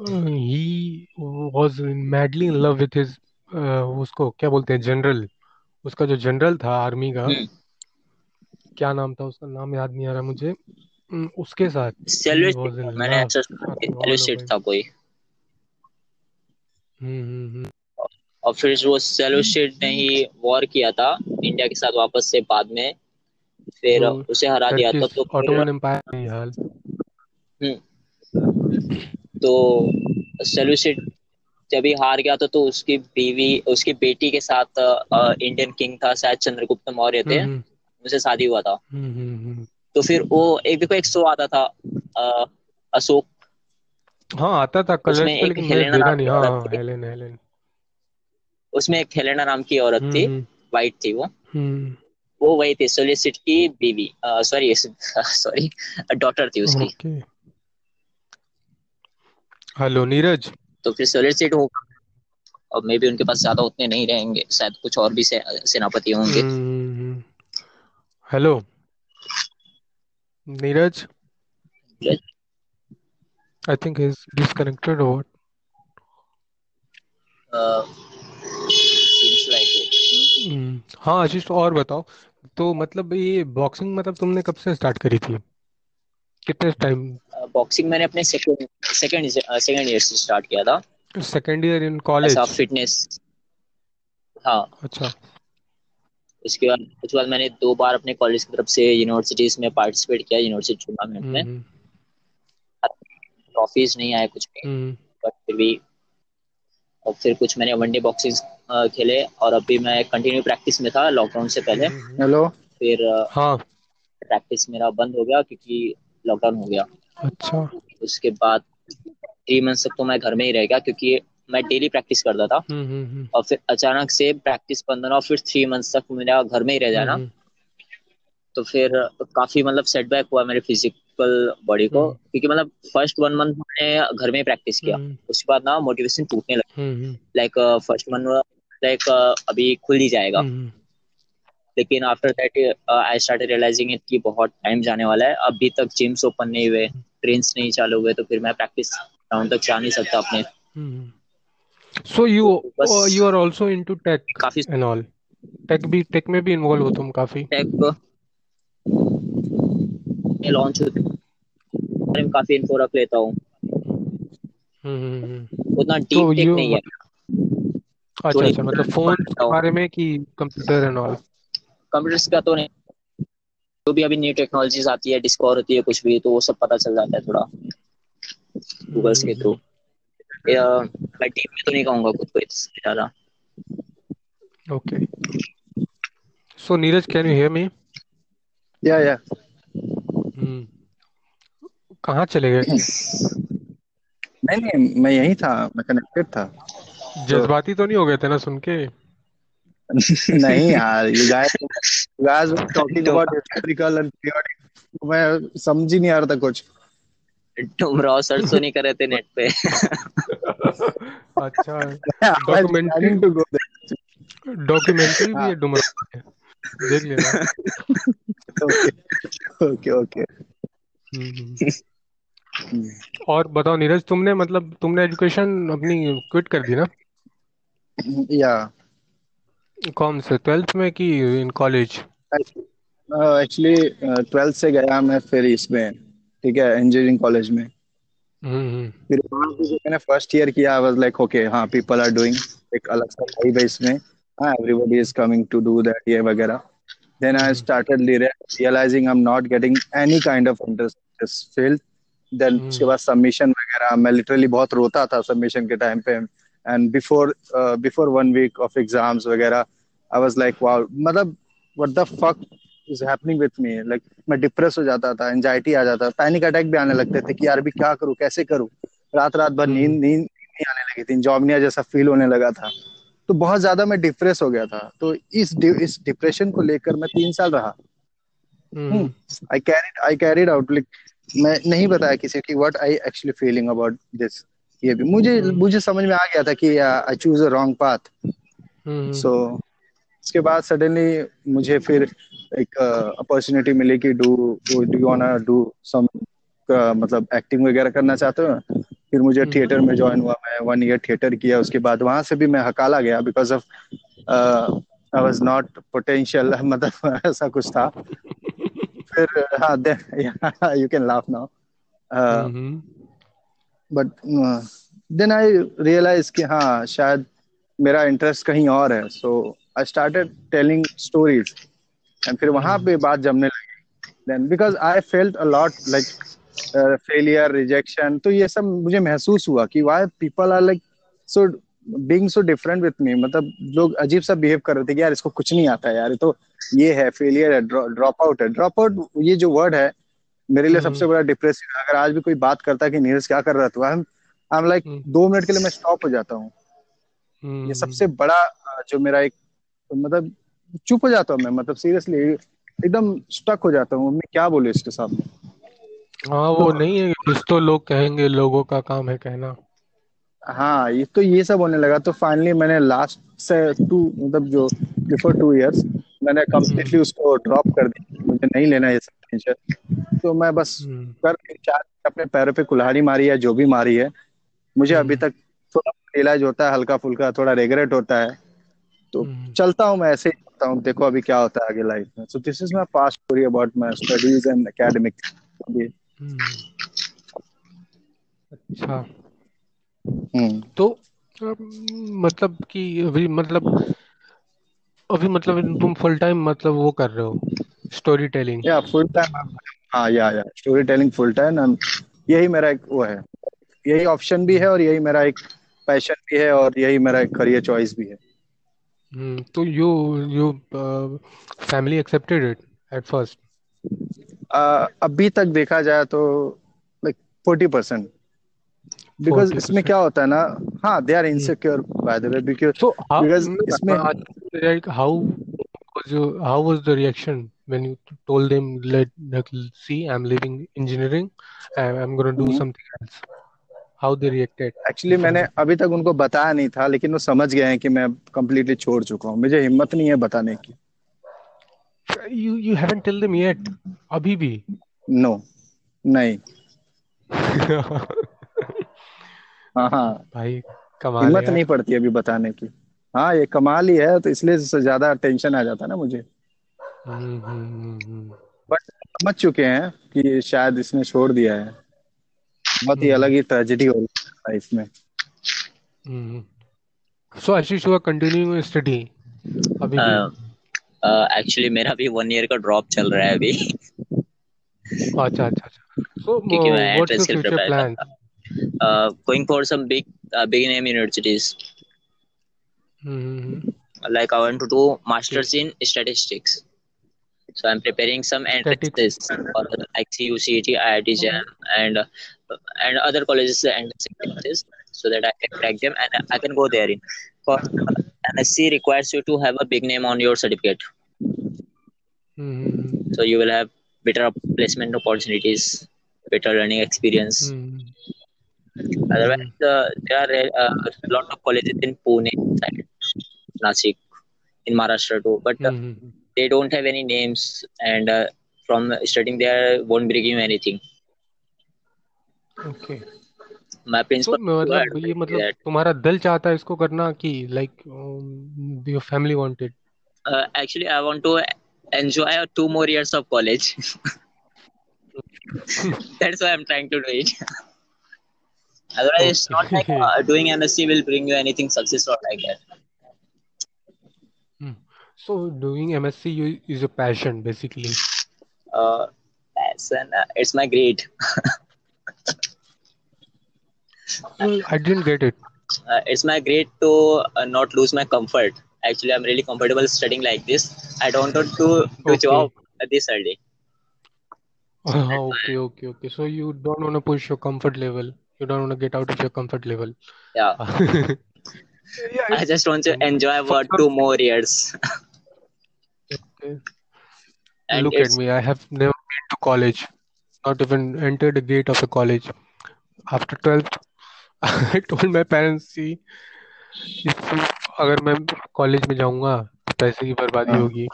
he was madly in love with his उसको क्या बोलते हैं जनरल उसका जो जनरल था आर्मी का हम्म। क्या नाम था उसका? नाम याद नहीं आ रहा मुझे। हम्म, उसके साथ ही सेल्यूसिड वाज इन मैंने लव ऐसा सुना था कोई। हम्म हम्म हम्म और फिर वो सेल्यूसिड ने ही वॉर किया था इंडिया के साथ वापस से बाद में। फिर तो उसे हरा दिया था तो ऑटोमन एम्पायर हाल। हम्म, तो सेल्यूसिड जब ही हार गया था तो उसकी बीवी उसकी बेटी के साथ इंडियन किंग था शायद चंद्रगुप्त मौर्य थे। हम्म उनसे शादी हुआ था। हम्म हम्म हम्म। तो फिर वो एक देखो एक शो आता था अशोक। हाँ आता था कलर्स उसमें पे एक लेकिन हेलेना नाम नहीं। की हाँ औरत हाँ थी। हेलेन हेलेन उसमें एक हेलेना नाम की औरत हम्म थी हम्म। वाइट थी वो। हम्म। वो वही थी सोलिसिट की बीवी सॉरी सॉरी डॉटर थी उसकी। हेलो नीरज तो फिर सोलिसिट हो और मे भी उनके पास ज़्यादा उतने नहीं रहेंगे शायद कुछ और भी से, सेनापति होंगे। Hello Neeraj I think is disconnected और सीम्स लाइक हाँ आशीष और बताओ। तो मतलब ये बॉक्सिंग मतलब तुमने कब से स्टार्ट करी थी? कितने टाइम बॉक्सिंग मैंने अपने सेकंड सेकंड सेकंड ईयर से स्टार्ट किया था। सेकेंड ईयर इन ऐसा कॉलेज फिटनेस हाँ। अच्छा। उसके बाद उसके बाद मैंने दो बार अपने कॉलेज की तरफ़ से यूनिवर्सिटीज में पार्टिसिपेट किया यूनिवर्सिटी टूर्नामेंट में। हम्म ट्रॉफीज नहीं आए कुछ भी। हम्म। बट फिर भी और फिर कुछ मैंने वनडे बॉक्सिंग खेले और अभी मैं कंटिन्यू प्रैक्टिस में था लॉकडाउन से पहले। हम्म, हेलो। फिर हाँ। प्रैक्टिस मेरा बंद हो गया क्योंकि लॉकडाउन हो गया। अच्छा। उसके बाद थ्री मंथ तक तो मैं घर में ही रह गया क्योंकि मैं डेली प्रैक्टिस करता था। हम्म हम्म और फिर अचानक से प्रैक्टिस बंद होना और फिर थ्री मंथ तक मेरा घर में ही रह जाना। तो फिर काफ़ी मतलब सेटबैक हुआ मेरे फ़िज़िकल बॉडी को हम्म। क्योंकि मतलब फ़र्स्ट वन मंथ मैंने घर में प्रैक्टिस किया। हम्म। उसके बाद ना मोटिवेशन टूटने लगा। लाइक फ़र्स्ट मंथ लाइक अभी खुल ही जाएगा। हम्म लेकिन after that I start realising it कि बहुत टाइम जाने वाला है। अभी तक जिम्स ओपन नहीं हुए ट्रेन्स नहीं चालू हुए तो फिर मैं प्रैक्टिस ग्राउंड तक जा नहीं सकता अपने। So you you are also into tech काफ़ी एंड ऑल टेक भी टेक में भी इन्वॉल्व हो तुम काफ़ी। टेक में लॉन्च होते बारे में काफ़ी इन्फो रख लेता हूँ। हम्म हम्म हम्म। उतना तो डीप टेक यू नहीं है। अच्छा अच्छा मतलब फ़ोन के बारे में कि कंप्यूटर एंड ऑल कंप्यूटर्स का तो नहीं। जो भी अभी न्यू टेक्नोलॉजीज़ आती है डिस्कवर होती है कुछ भी तो वो सब पता चल जाता है थोड़ा। गूगल्स के थ्रू मैं डीप में तो नहीं कहूँगा खुद को इससे ज़्यादा। Okay so Neeraj can you hear me yeah yeah कहाँ चले गए नहीं नहीं मैं यही था मैं कनेक्टेड था। तो जज्बाती तो नहीं हो गए थे ना सुन के? नहीं यार you guys were talking तुम about historical मैं समझ ही नहीं आ रहा था कुछ। तुम रॉ सर्च तो नहीं कर रहे थे नेट पे। अच्छा। डॉक्यूमेंट्री to go डॉक्यूमेंट्री भी हाँ। है डुमराव में देख लेना। Okay okay okay. और बताओ नीरज तुमने मतलब तुमने एजुकेशन अपनी क्विट कर दी ना? या। कौन से? ट्वेल्थ में कि इन कॉलेज एक्चुअली ट्वेल्थ से गया मैं फिर इसमें ठीक है इंजीनियरिंग कॉलेज में। हम्म फिर मैंने फ़र्स्ट ईयर किया आई वाज लाइक ओके हाँ पीपल आर डूइंग एक अलग सा वाइब है इसमें। हाँ everybody is coming to do that ये वगैरह। Then I started realising I am not getting any kind of interest this field then उसके बाद सबमिशन वगैरह मैं लिटरली बहुत रोता था सबमिशन के टाइम पे। And before before one week of exams वगैरह आई वाज लाइक वाओ मतलब what the fuck is happening with me like मैं डिप्रेस हो जाता था एंजाइटी आ जाता पैनिक अटैक भी आने लगते थे कि यार अभी क्या करूँ कैसे करूँ? रात रात भर नींद हम्म। नींद नहीं आने लगी थी इंजॉर्मिया जैसा फील होने लगा था। तो बहुत ज़्यादा मैं डिप्रेस हो गया था। तो इस इस डिप्रेशन को लेकर मैं तीन साल रहा। I carried I carried out like मैं नहीं बताया किसी की what I actually feeling about this ये भी मुझे हम्म। मुझे समझ में आ गया था कि I choose a wrong path so उसके बाद सडनली मुझे फिर एक अपॉर्चुनिटी मिली कि do do you want do some मतलब एक्टिंग वगैरह करना चाहते हो? फिर मुझे हम्म। थिएटर में ज्वाइन हुआ मैं वन ईयर थिएटर किया उसके बाद वहाँ से भी मैं हकाला गया because of I was not potential मतलब ऐसा कुछ था। फिर हाँ you can laugh now hmm but then I realise कि हाँ शायद मेरा इंटरेस्ट कहीं और है। So I started telling stories and फिर वहाँ पे बात जमने लगी। Then because I felt a lot like failure rejection तो ये सब मुझे महसूस हुआ कि why people are like so being so different with me मतलब लोग अजीब सा बिहेव कर रहे थे कि यार इसको कुछ नहीं आता यार तो ये है फेलियर है ड्रॉप आउट है। ड्रॉप आउट ये जो वर्ड है मेरे लिए हम्म। सबसे बड़ा डिप्रेसिव है। अगर आज भी कोई बात करता है कि नीरज क्या कर रहा था आई एम लाइक हम्म। दो मिनट के लिए मैं स्टॉप हो जाता हूँ। हम्म। ये सबसे बड़ा जो मेरा एक मतलब चुप हो जाता हूँ मैं मतलब सीरियसली एकदम स्टक हो जाता हूँ। मैं क्या बोलूँ इसके सामने हाँ वो नहीं है कुछ तो लोग कहेंगे लोगों का काम है कहना। हाँ ये तो ये सब होने लगा। तो फाइनली मैंने लास्ट से टू मतलब जो बिफोर टू इयर्स मैंने कम्प्लीटली उसको ड्रॉप कर दिया। मुझे नहीं लेना ये सब टेंशन तो मैं बस हम्म। कर चार अपने पैरों पे कुल्हाड़ी मारी है जो भी मारी है। मुझे हम्म। अभी तक थोड़ा रियलाइज़ होता है हल्का फुल्का थोड़ा रिग्रेट होता है। तो हम्म। चलता हूँ मैं ऐसे ही चलता हूँ। देखो अभी क्या होता है आगे लाइफ में। So this is my past story about my studies and academic hmm. अच्छा। हम्म। तो मतलब कि अभी मतलब अभी मतलब तुम फुल टाइम मतलब वो कर रहे हो स्टोरी टेलिंग या फुल टाइम हाँ या या स्टोरी टेलिंग फुल टाइम यही मेरा एक वो है। यही ऑप्शन भी है और यही मेरा एक पैशन भी है और यही मेरा एक करियर चॉइस भी है। हम्म तो you you family accepted it at first अभी तक देखा जाए तो लाइक फोर्टी परसेंट बिकॉज़ इसमें क्या होता है ना हाँ they are insecure by the way because so इसमें like how was your how was the reaction when you told them let see I am leaving engineering I am gonna do something else how they reacted actually मैंने अभी तक उनको बताया नहीं था लेकिन वो समझ गए हैं कि मैं कंप्लीटली छोड़ चुका हूँ। मुझे हिम्मत नहीं है बताने की। You you haven't tell them yet. अभी भी? नो नहीं. हाँ हाँ. भाई कमाल है हिम्मत नहीं पड़ती अभी बताने की। हाँ ये कमाल ही है तो इसलिए से ज़्यादा टेंशन आ जाता है ना मुझे। हम्म हम्म हम्म बट समझ चुके हैं कि शायद इसने छोड़ दिया है। बहुत ही। अलग ही ट्रेजेडी हो रही है लाइफ में। so Ashish you are continuing study? अभी एक्चुअली मेरा भी वन ईयर का ड्रॉप चल रहा है अभी अच्छा अच्छा अच्छा so क्योंकि मैं uh, what's your entrance के लिए future prepare plan uh, going for some big uh, big name universities hmm like I want to do masters in statistics. So I'm preparing some entrances for like CU, CET, IIT JAM, and uh, and other colleges and entrances so that I can crack them and I can go there in. For MSc requires you to have a big name on your certificate, Hmm so you will have better placement opportunities, better learning experience. Hmm Otherwise, uh, there are uh, a lot of colleges in Pune, side, Nasik, in Maharashtra too, but uh, hmm they don't have any names, and uh, from studying there won't bring you anything. Okay My तो principal also मतलब ये advised me मतलब that तुम्हारा दिल चाहता है इसको करना कि like your family wanted uh, actually I want to enjoy two more years of college. That's why I'm trying to do it. Otherwise, it's not like uh, doing MSc will bring you anything success or like that. So doing MSc you, is a passion basically. Uh, passion, uh, it's my grade. I didn't get it. Uh, it's my grade to uh, not lose my comfort. Actually, I'm really comfortable studying like this. I don't want to do Okay. job this early. Ah, okay, okay, okay. So you don't want to push your comfort level. You don't want to get out of your comfort level. Yeah, Yeah, I just want to enjoy for two more years. okay. and Look at me. I have never been to college, not even entered the gate of a college. After 12th, I told my parents, see, if अगर मैं college में जाऊँगा तो पैसे की बर्बादी हाँ। होगी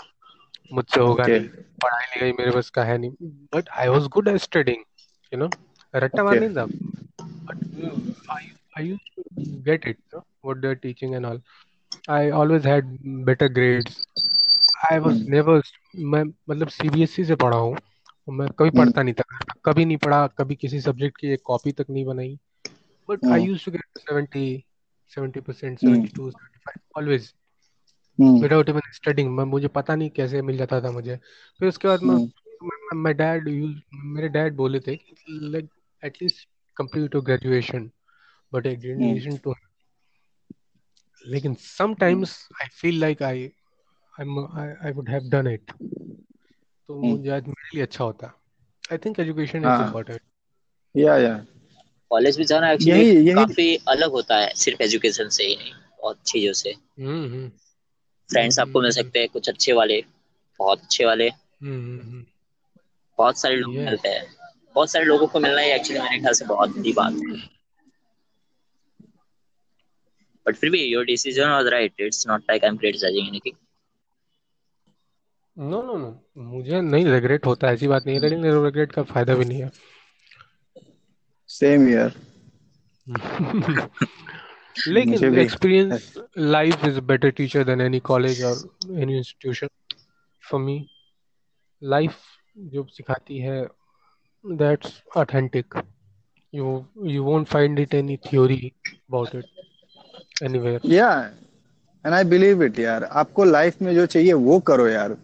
मुझसे होगा ओके नहीं पढ़ाई लिखाई मेरे बस का है नहीं। But I was good at studying you know रट्टा मार ओके नहीं था। But I I used to get it, you know, what they're teaching and all. I always had better grades. I was hmm never मैं मतलब CBSE से पढ़ा हूँ मैं कभी हम्म पढ़ता नहीं था। कभी नहीं पढ़ा कभी किसी सब्जेक्ट की एक कॉपी तक नहीं बनाई। But I used to get 70 70 percent hmm. 72 75 always hmm. Without even studying मैं मुझे पता नहीं कैसे मिल जाता था मुझे। फिर उसके बाद मैं हम्म। डैड मेरे डैड बोले थे like at least complete your graduation but hmm. To लेकिन sometimes I feel like I I would have done it तो हम्म। मुझे आज मेरे लिए अच्छा होता। I think education is important या या कॉलेज में जाना एक्चुअली यही यही काफ़ी अलग होता है सिर्फ़ एजुकेशन से ही नहीं बहुत चीज़ों से। हम्म हम्म। फ्रेंड्स आपको मिल हम्म सकते हैं कुछ अच्छे वाले बहुत अच्छे वाले। हम्म बहुत सारे लोग मिलते हैं। बहुत सारे लोगों को मिलना ही एक्चुअली मेरे ख्याल से बहुत बड़ी बात है। बट फिर भी your decision was right it's not like I am criticizing anything no no no मुझे नहीं रिग्रेट होता ऐसी बात नहीं है। लेकिन रिग्रेट का फ़ायदा भी नहीं है। सेम ईयर लेकिन experience life is better teacher than any college और any institution for me life जो सिखाती है that's authentic you you won't find it any theory about it anywhere या एंड आई बिलीव इट यार. आपको life में जो चाहिए वो करो यार.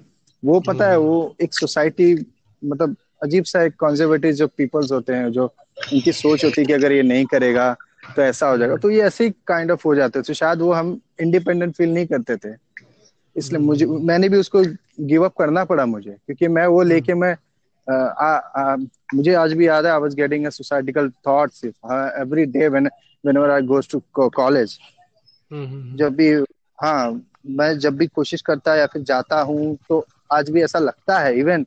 वो पता है वो एक सोसाइटी मतलब अजीब सा एक कंजर्वेटिव जो पीपल्स होते हैं जो उनकी सोच होती है कि अगर ये नहीं करेगा तो ऐसा हो जाएगा। तो ये ऐसे ही काइंड ऑफ़ हो जाते थे। तो शायद वो हम इंडिपेंडेंट फील नहीं करते थे। इसलिए मुझे मैंने भी उसको गिव अप करना पड़ा मुझे। क्योंकि मैं वो लेके मैं आ, आ, आ, मुझे आज भी याद है I was getting a societical thoughts every day when whenever I goes to college जब भी हाँ मैं जब भी कोशिश करता या फिर जाता हूँ तो आज भी ऐसा लगता है। इवन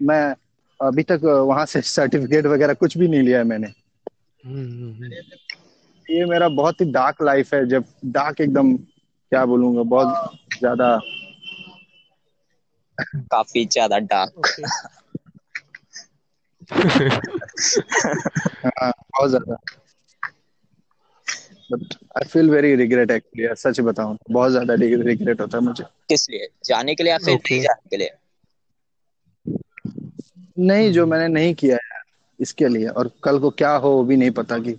मैं अभी तक वहाँ से सर्टिफिकेट वगैरह कुछ भी नहीं लिया है मैंने। ये मेरा बहुत ही डार्क लाइफ है जब डार्क एकदम क्या बोलूँगा बहुत ज़्यादा। काफ़ी ज़्यादा डार्क हाँ बहुत ज़्यादा। But I feel very regret actually सच बताऊँ बहुत ज़्यादा रिग्रेट होता है मुझे। किस लिए? जाने के लिए या फिर Okay. जाने के लिए? नहीं जो मैंने नहीं किया यार इसके लिए और कल को क्या हो वो भी नहीं पता कि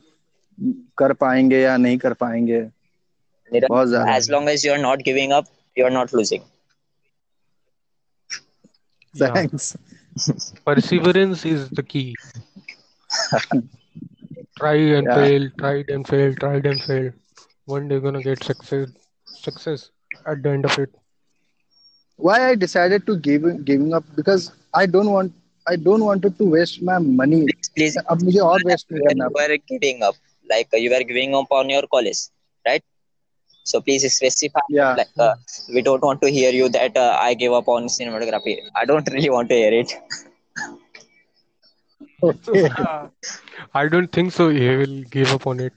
कर पाएँगे या नहीं कर पाएँगे बहुत ज़्यादा as long as you are not giving up you are not losing Yeah. Thanks Perseverance is the key. Try and Yeah. fail, tried and failed, tried and failed. One day you're gonna get success, success at the end of it. why I decided to give giving up because I don't want I don't wanted to waste my money. please please अब मुझे और waste नहीं when करना you were giving up like uh, you were giving up on your college right so please specify Yeah. like uh, we don't want to hear you that uh, i gave up on cinematography i don't really want to hear it Okay. I don't think so. He will give up on it.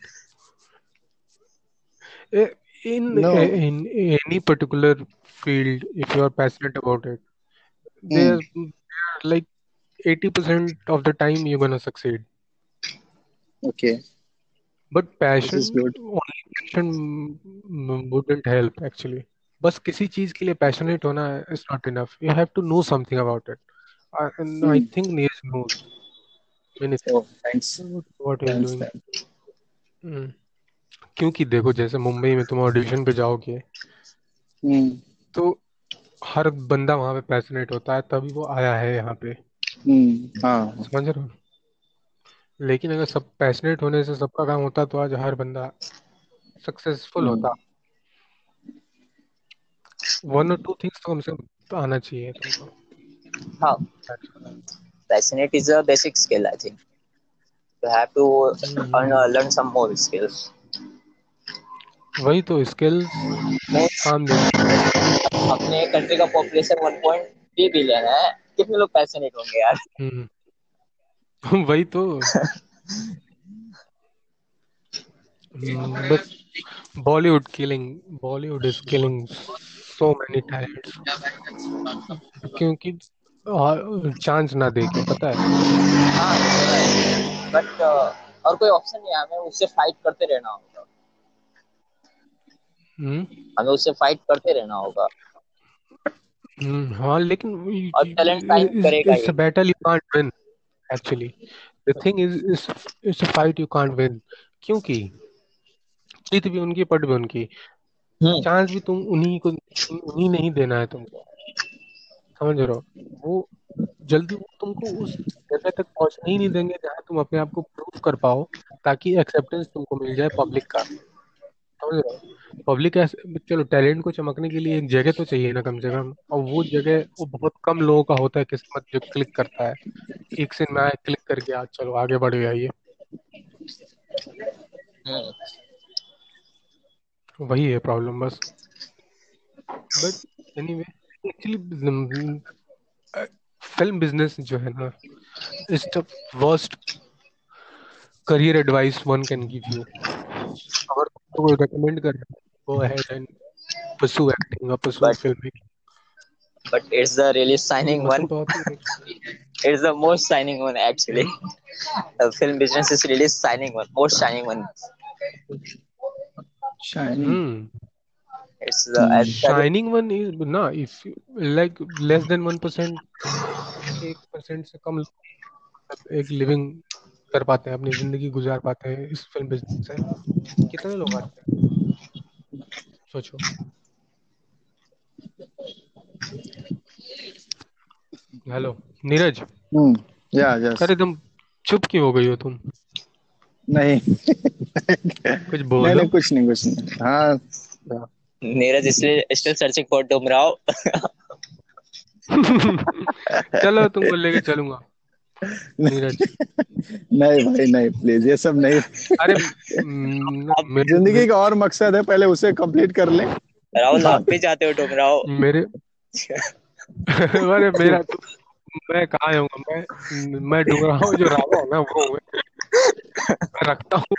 Eh, In No. eh, in any particular field, if you are passionate about it, there there are like 80% of the time you're gonna succeed. Okay, is good. Only passion wouldn't help actually बस किसी चीज़ के लिए passionate होना is not enough you have to know something about it and I. Think Neeraj Oh, thanks. What Thanks. Doing क्योंकि देखो जैसे मुंबई में तुम ऑडिशन पे जाओगे Hmm. तो हर बंदा वहाँ पे पैशनेट होता है तभी वो आया है यहाँ पे. हाँ। समझ रहे हो? लेकिन अगर सब पैशनेट होने से सबका काम होता तो आज हर बंदा सक्सेसफुल Hmm. होता। वन और टू थिंग्स तो कम से कम आना चाहिए तुमको is a basic skill, I think. You have to hmm, earn, uh, learn some more skills. वही तो स्किल्स Most काम देंगे अपने कंट्री का पॉपुलेशन 1.3 बिलियन है। कितने लोग पैशनेट होंगे यार? हम्म। वही तो। But Bollywood killing Bollywood is killing so many talents क्योंकि चांस ना दे के पता है? हाँ बट और कोई ऑप्शन नहीं है हमें उससे फाइट करते रहना होगा। हम्म। हमें उससे फाइट करते रहना होगा। हम्म, हाँ लेकिन और talent fight करेगा it's a. Battle you can't win actually the thing is it's a fight you can't win क्योंकि जीत भी उनकी पट भी उनकी। हम्म। चांस भी तुम उन्हीं को उन्हीं नहीं देना है तुमको। समझ रहे हो? वो जल्दी वो तुमको उस जगह तक पहुँचने ही नहीं देंगे जहाँ तुम अपने आप को प्रूव कर पाओ ताकि एक्सेप्टेंस तुमको मिल जाए पब्लिक का। पब्लिक ऐसे, चलो टैलेंट को चमकने के लिए एक जगह तो चाहिए ना कम से कम। और वो जगह, वो बहुत कम लोगों का होता है, किस्मत जो क्लिक करता है। एक से मैं क्लिक करके, आज चलो, आगे बढ़ गया ये वही है प्रॉब्लम बस। But anyway actually film business जो है ना is the worst career advice one can give you अगर कोई रेकमेंड करे go ahead and pursue acting और pursue But- film making but it's the really shining one मतलब बहुत it's the most shining one actually the film business is really shining one most shining one Shining. हम्म it's the as the- shining one is ना if like less than one percent एक परसेंट से कम मतलब एक लिविंग कर पाते हैं अपनी ज़िंदगी गुजार पाते हैं इस फ़िल्म बिज़नेस से। कितने लोग आते हैं? सोचो। हेलो नीरज? Hmm. Yeah, अरे तुम चुप क्यों हो गई हो तुम? नहीं। कुछ नहीं बोलो। नहीं कुछ नहीं कुछ नहीं। हाँ। नीरज इसलिए still searching for डुमराव। चलो तुमको लेके चलूँगा। नीरज। नहीं भाई नहीं प्लीज़ ये सब नहीं। अरे मेरे ज़िंदगी का और मकसद है पहले उसे कंप्लीट कर ले। राहुल आप भी जाते हो डुमराव मेरे अरे मेरा तो मैं कहाँ आऊँगा? मैं मैं डुमराव जो राजा है ना वो मैं मैं रखता हूँ।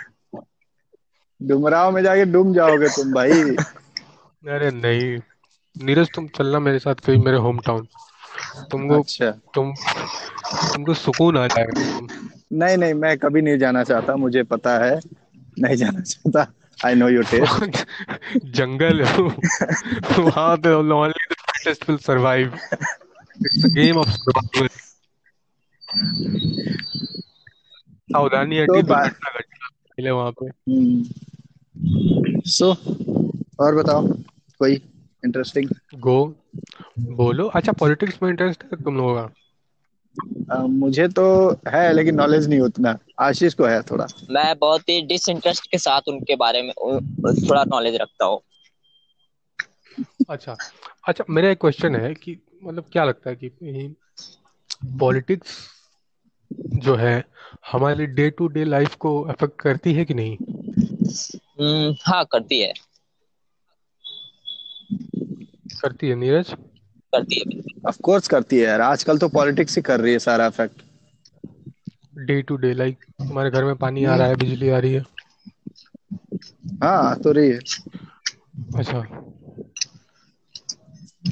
डुमराव में जाके डूब जाओगे तुम भाई। अरे नहीं। नीरज तुम चलना मेरे साथ कहीं मेरे होम टाउन तुमको अच्छा। तुम तुमको सुकून आ जाएगा। नहीं नहीं मैं कभी नहीं जाना चाहता मुझे पता है। नहीं जाना चाहता। आई नो योर टेस्ट जंगल है वहाँ पे only the fittest will survive it's a game of survival सावधानी तो पहले वहाँ पे। सो और बताओ कोई? इंटरेस्टिंग गो बोलो। अच्छा पॉलिटिक्स में इंटरेस्ट है तुम लोगों का? मुझे तो है लेकिन नॉलेज नहीं उतना। आशीष को है थोड़ा। मैं बहुत ही डिसइंटरेस्ट के साथ उनके बारे में थोड़ा नॉलेज रखता हूँ। अच्छा। अच्छा मेरा एक क्वेश्चन है कि मतलब क्या लगता है कि पॉलिटिक्स जो है हमारी डे टू डे लाइफ को अफेक्ट करती है कि नहीं? हम्म, हाँ करती है। करती है नीरज? करती है ऑफ़ कोर्स करती है यार। आजकल तो पॉलिटिक्स ही कर रही है सारा effect day to day like तुम्हारे घर में पानी आ रहा है बिजली आ रही है। हाँ तो रही है। अच्छा।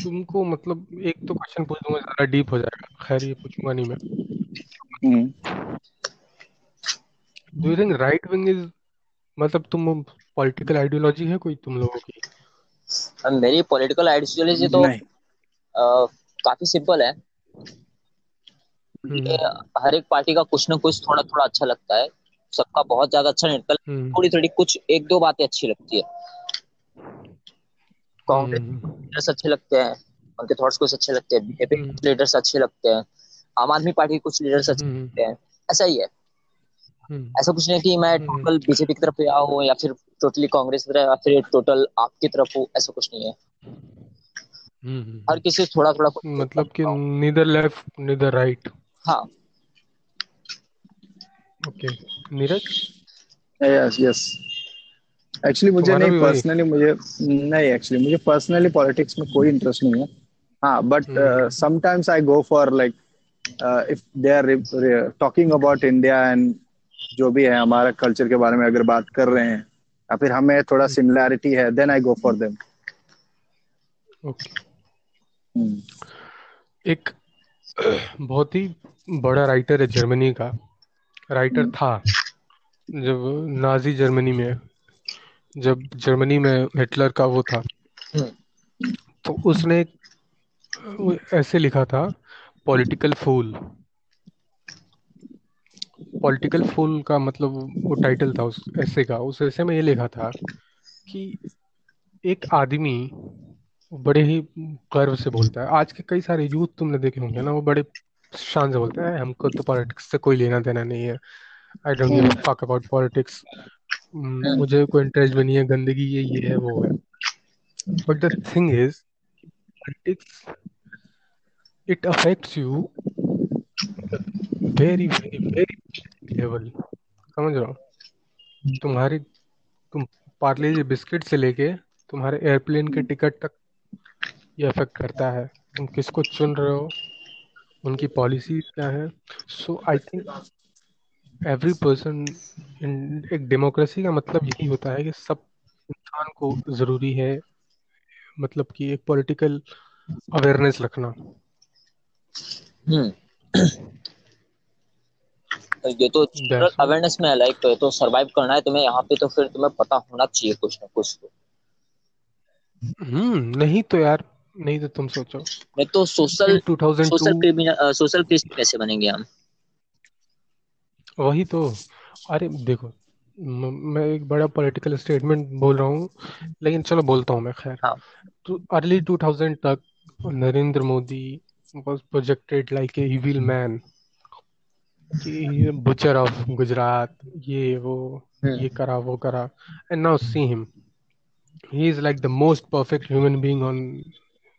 तुमको मतलब एक तो क्वेश्चन पूछ दूँगा ज़्यादा डीप हो जाएगा। खैर ये पूछूँगा नहीं मैं। Do you think right wing is मतलब तुम पॉलिटिकल आइडियोलॉजी है कोई तुम लोगों की? मेरी पॉलिटिकल आइडियोलॉजी तो अ, काफ़ी सिंपल है। हम्म। हर एक पार्टी का कुछ ना कुछ थोड़ा थोड़ा अच्छा लगता है। सबका बहुत ज़्यादा अच्छा नहीं लगता हम्म। थोड़ी थोड़ी कुछ एक दो बातें अच्छी लगती है। कांग्रेस हम्म। अच्छे लगते हैं। उनके थॉट्स कुछ अच्छे लगते हैं। बीजेपी लीडर्स अच्छे लगते हैं। आम आदमी पार्टी के कुछ लीडर्स अच्छे लगते हैं। ऐसा ही है। ऐसा कुछ नहीं कि मैं हम्म। टोटल बीजेपी की तरफ़ गया हूँ या फिर टोटली कांग्रेस की तरफ़ या फिर टोटल आपकी तरफ़ हूँ ऐसा कुछ नहीं है। हम्म हर किसी थोड़ा थोड़ा मतलब कि नीदर लेफ़्ट नीदर राइट हाँ। Okay Neeraj yes yes actually मुझे नहीं पर्सनली मुझे नहीं एक्चुअली मुझे पर्सनली पॉलिटिक्स में कोई इंटरेस्ट नहीं है। हाँ but hmm. Sometimes I go for like if they are talking about India and जो भी है हमारा कल्चर के बारे में अगर बात कर रहे हैं या फिर हमें थोड़ा हम्म, सिमिलैरिटी है then I go for them एक बहुत ही बड़ा राइटर है जर्मनी का। राइटर था जब नाजी जर्मनी में जब जर्मनी में हिटलर का वो था। हम्म, तो उसने ऐसे लिखा था पॉलिटिकल फूल पॉलिटिकल फूल का मतलब वो टाइटल था उस ऐसे का उस ऐसे में ये लिखा था कि एक आदमी बड़े ही गर्व से बोलता है। आज के कई सारे यूथ तुमने देखे होंगे ना वो बड़े शान से बोलते हैं हमको तो पॉलिटिक्स से कोई लेना देना नहीं है। I don't give fuck about politics मुझे कोई इंटरेस्ट भी नहीं है गंदगी ये ये है वो है। But the thing is politics it affects you very very very level समझ रहे हो? तुम्हारी तुम पार्ले जी बिस्किट से लेके तुम्हारे एयरप्लेन के टिकट तक ये अफेक्ट करता है। तुम किसको चुन रहे हो? उनकी पॉलिसी क्या है? So I think every person in एक डेमोक्रेसी का मतलब यही होता है कि सब इंसान को ज़रूरी है मतलब कि एक पॉलिटिकल अवेयरनेस रखना। हम्म। ये तो जनरल अवेयरनेस में है लाइक तो सरवाइव करना है तुम्हें यहाँ पे तो फिर तुम्हें पता होना चाहिए कुछ ना कुछ तो। हम्म नहीं तो यार नहीं तो तुम सोचो। नहीं तो social in 2002 social criminal social crisp कैसे बनेंगे हम? वही तो। अरे देखो मैं एक बड़ा पॉलिटिकल स्टेटमेंट बोल रहा हूँ लेकिन चलो बोलता हूँ मैं खैर। हाँ। तो अर्ली 2000 तक Narendra Modi was projected like a evil man कि बुचर ऑफ़ गुजरात ये वो ये हम्म करा वो करा। And now see him he is like the most perfect human being on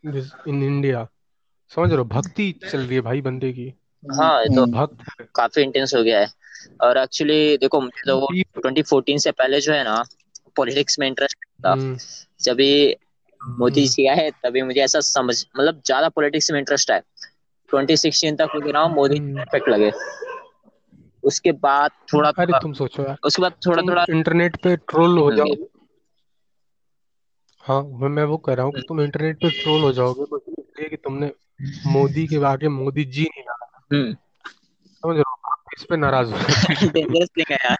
this in India समझ रहे हो? भक्ति चल रही है भाई बंदे की। हाँ ये तो भक्त। काफ़ी इंटेंस हो गया है। और एक्चुअली देखो मुझे तो वो Deep- 2014 से पहले जो है ना पॉलिटिक्स में इंटरेस्ट था। हम्म, जब भी मोदी हम्म, जी आए तभी मुझे ऐसा समझ मतलब ज़्यादा पॉलिटिक्स में इंटरेस्ट आया। 2016 तक मुझे ना मोदी। परफेक्ट लगे। उसके बाद थोड़ा अरे तुम सोचो यार। उसके बाद थोड़ा थोड़ा इंटरनेट पे ट्रोल हो जाओगे हाँ मैं मैं वो कह रहा हूँ कि तुम इंटरनेट पे ट्रोल हो जाओगे बस इसलिए कि तुमने मोदी के आगे मोदी जी नहीं डाला हम्म। समझ रहे हो? आप इस पे नाराज़ हो हो। डेंजरस थिंग है यार।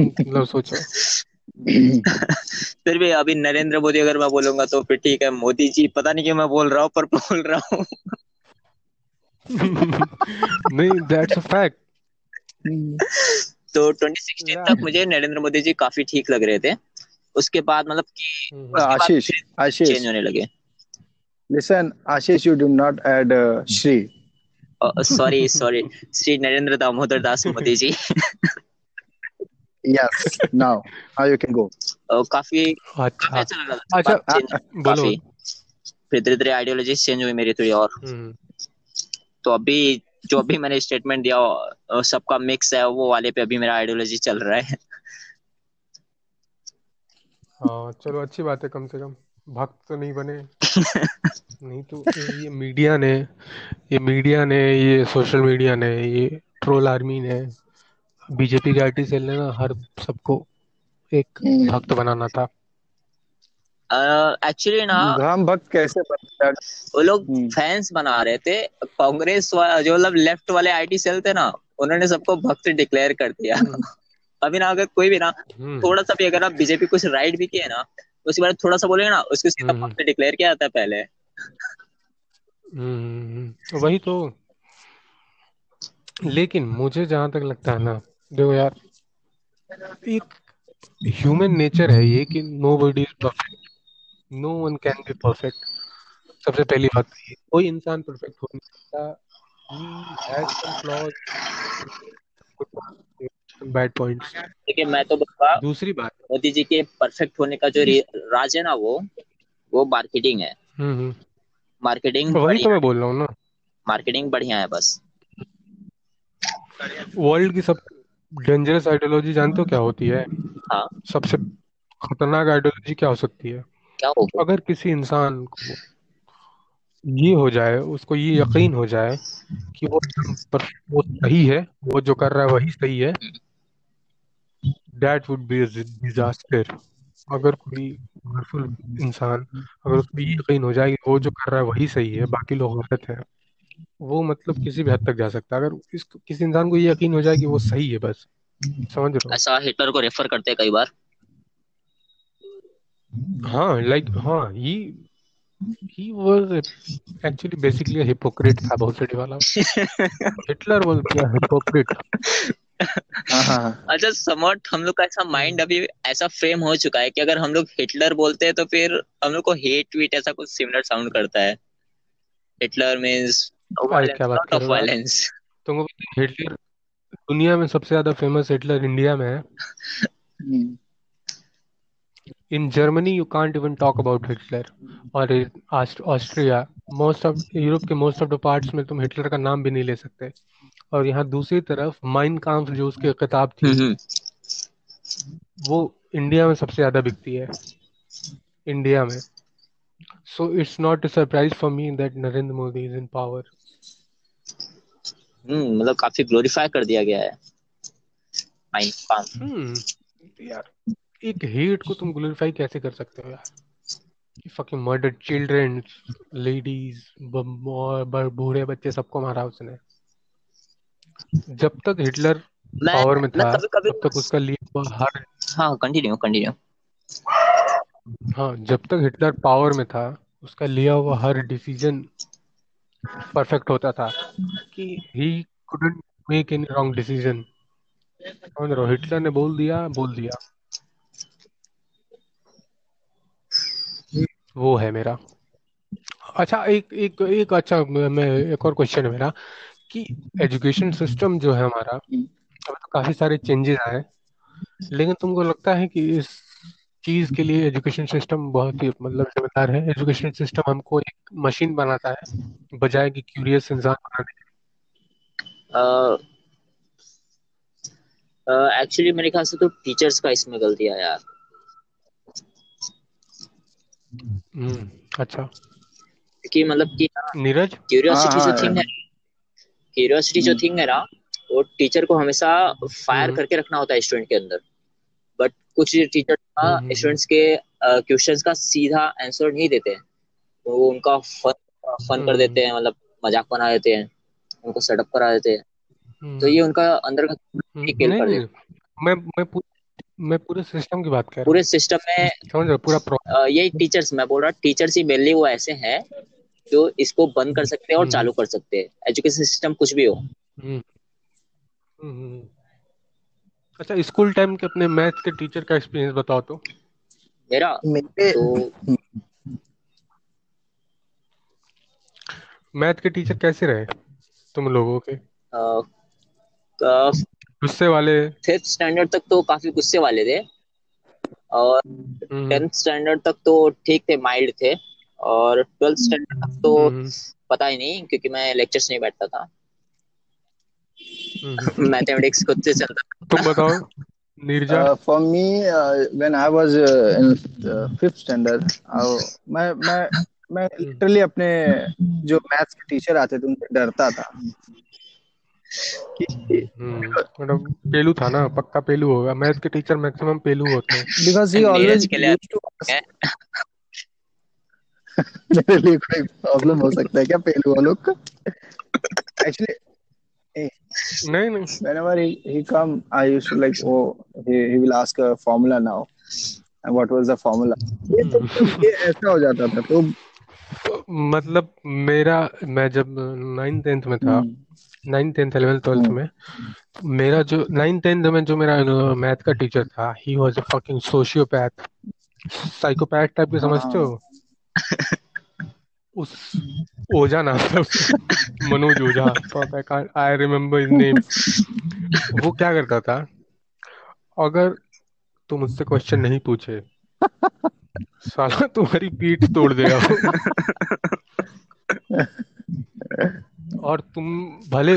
मतलब सोचो। फिर भी अभी नरेंद्र मोदी अगर मैं बोलूँगा तो फिर ठीक है मोदी जी पता नहीं क्यों मैं बोल रहा हूँ पर बोल रहा हूँ। नहीं दैट्स अ फैक्ट तो 2016 तक मुझे नरेंद्र मोदी जी काफ़ी ठीक लग रहे थे। उसके बाद मतलब कि आशीष आशीष। चेंज होने लगे। Listen ashish you do not add uh, shri sorry sorry Shri Narendra Damodar Das Modi ji yes now now you can go. अ, काफ़ी काफ़ी अच्छा। अच्छा लगा। अच्छा बोलो। फिर धीरे धीरे आइडियोलॉजी चेंज हुई मेरी थोड़ी और। हम्म, तो अभी जो अभी मैंने स्टेटमेंट दिया सबका मिक्स है वो वाले पे अभी मेरा आइडियोलॉजी चल रहा है। हाँ चलो अच्छी बात है कम से कम। भक्त तो नहीं बने। नहीं तो ये मीडिया ने ये मीडिया ने ये सोशल मीडिया ने ये ट्रोल आर्मी ने बीजेपी के आईटी सेल ने ना हर सबको एक हम्म, भक्त बनाना था। एक्चुअली ना राम भक्त कैसे वो लोग हम्म। फैंस बना रहे थे। कांग्रेस जो मतलब लेफ़्ट वाले आईटी सेल थे ना उन्होंने सबको भक्त डिक्लेयर कर दिया। हम्म। अभी ना अगर कोई भी ना हम्म, थोड़ा सा भी अगर आप बीजेपी कुछ राइट भी किए ना उसके बाद थोड़ा सा बोलेगा ना उसको सीधा हम्म। भक्त डिक्लेयर किया जाता है पहले। हम्म, वही तो। लेकिन मुझे जहाँ तक लगता है ना देखो यार एक ह्यूमन नेचर है ये कि nobody is perfect no one can be perfect सबसे पहली बात तो ये कोई इंसान परफेक्ट हो नहीं सकता। बैड पॉइंट्स देखिए मैं तो बोलूँगा दूसरी बात। मोदी जी के परफेक्ट होने का जो राज है ना वो वो मार्केटिंग है। हम्म हम्म, मार्केटिंग वही तो मैं बोल रहा हूँ ना। मार्केटिंग बढ़िया है बस। वर्ल्ड की सब डेंजरस आइडियोलॉजी जानते हो क्या होती है? हाँ। सबसे खतरनाक आइडियोलॉजी क्या हो सकती है? क्या होगा अगर किसी इंसान को ये हो जाए उसको ये यकीन हो जाए कि वो पर वो सही है वो जो कर रहा है वही सही है दैट वुड बी डिजास्टर अगर कोई पावरफुल इंसान अगर उसको ये यकीन हो जाए कि वो जो कर रहा है वही सही है बाकी लोग गलत है वो मतलब किसी भी हद तक जा सकता है। अगर इस किसी इंसान को ये यकीन हो जाए कि वो सही है बस समझ रहे ऐसा हिटलर को रेफर करते हैं कई बार। हो लाइक हाँ he he was actually basically hypocrite था बहुत सही वाला। हिटलर वाज क्या हिपोक्रेट हाँ। अच्छा समवट हम लोग का ऐसा माइंड अभी ऐसा फ्रेम हो चुका है कि अगर हम लोग हिटलर बोलते हैं तो फिर हम लोग को हेट वीट ऐसा कुछ सिमिलर साउंड करता है। हिटलर मींस अरे क्या बात लॉट कर ऑफ़ हो वायलेंस तुमको हिटलर दुनिया में सबसे ज़्यादा फ़ेमस हिटलर इंडिया में है। हम्म, in Germany you can't even talk about और ऑस्ट्रिया मोस्ट ऑफ़ यूरोप के मोस्ट ऑफ़ द पार्ट्स में तुम हिटलर का नाम भी नहीं ले सकते। और यहाँ दूसरी तरफ़ माइन काम्फ जो उसकी किताब थी हम्म वो इंडिया में सबसे ज़्यादा बिकती है। इंडिया में। So it's not a surprise for me that Narendra Modi is in power hmm मतलब काफ़ी ग्लोरीफाई कर दिया गया है। माइन काम हम्म। यार एक हेट को तुम ग्लोरीफाई कैसे कर सकते हो यार? फकिंग मर्डर चिल्ड्रन लेडीज़ बूढ़े बच्चे सबको मारा उसने। जब तक हिटलर पावर में था कभी कभी तब तक उसका लिया हुआ हर हाँ कंटिन्यू कंटिन्यू हाँ जब तक हिटलर पावर में था उसका लिया हुआ हर डिसीज़न परफेक्ट होता था कि he couldn't make any wrong decision समझ रहे? हिटलर ने बोल दिया बोल दिया। वो है मेरा। अच्छा एक एक एक अच्छा मैं, एक और क्वेश्चन है मेरा कि एजुकेशन सिस्टम जो है हमारा तो काफ़ी सारे चेंजेस आए लेकिन तुमको लगता है कि इस चीज़ के लिए एजुकेशन सिस्टम बहुत ही मतलब जिम्मेदार है? एजुकेशन सिस्टम हमको एक मशीन बनाता है, बजाय कि क्यूरियस इंसान बनाने एक्चुअली मेरे ख्याल से तो टीचर्स का इसमें गलती है यार हम्म अच्छा। क्योंकि मतलब कि नीरज? क्यूरियोसिटी हाँ, जो हाँ, थिंग है। क्यूरियोसिटी जो हम्म। थिंग है ना वो टीचर को हमेशा फायर हम्म। करके रखना होता है स्टूडेंट के अंदर। बट कुछ टीचर हम्म, हम्म, स्टूडेंट्स के क्वेश्चंस का सीधा आंसर नहीं देते हैं। वो उनका फन फन कर हम्म। देते हैं मतलब मज़ाक बना देते हैं उनको सेटअप करा देते हैं। हम्म, तो ये उनका अंदर का हम्म, ही नहीं कर नहीं मैं मैं पू, मैं पूरे सिस्टम की बात कर पूरे सिस्टम में समझ रहे पूरा यही टीचर्स मैं बोल रहा हूँ टीचर्स ही मेनली वो ऐसे हैं जो इसको बंद कर सकते हैं और हम्म। चालू कर सकते हैं। एजुकेशन सिस्टम कुछ भी हो। हम्म। हम्म, हम्म। अच्छा स्कूल टाइम के अपने मैथ्स के टीचर का एक्सपीरियंस बताओ तो। मेरा मेरे तो मैथ के टीचर कैसे रहे तुम लोगों के? फिफ्थ गुस्से वाले। फिफ्थ स्टैंडर्ड तक तो काफ़ी गुस्से वाले थे। और हम्म, टेंथ स्टैंडर्ड तक तो ठीक थे माइल्ड थे। और ट्वेल्थ स्टैंडर्ड तक तो हम्म, पता ही नहीं क्योंकि मैं लेक्चर्स नहीं बैठता था। हम्म। मैथमेटिक्स खुद से चलता तुम बताओ Neerja. Uh, for me, uh, when I was uh, in uh, fifth standard, uh, मैं मैं मैं लिटरली अपने जो मैथ्स के टीचर आते थे उनसे डरता था। मतलब पेलू था ना पक्का पेलू होगा। मैथ के टीचर मैक्सिमम पेलू होते हैं। Because he नीरज always के लिए used to मेरे लिए कोई प्रॉब्लम हो सकता है क्या पहलू वालों को? एक्चुअली नहीं नहीं। whenever he, he come i used to like oh he, he will ask a formula now. And what was the formula? ये तो ये ऐसा हो जाता था तो मतलब मेरा मैं जब नाइन टेंथ में था हम्म, नाइन टेंथ इलेवेंथ ट्वेल्थ में मेरा जो नाइन टेंथ में जो मेरा मैथ का टीचर था he was a fucking sociopath psychopath type के समझते हाँ? उस ओझा नाम था Manoj Ojha. I remember his name वो क्या करता था? अगर तुम मुझसे क्वेश्चन नहीं पूछे साला तुम्हारी पीठ तोड़ देगा और तुम भले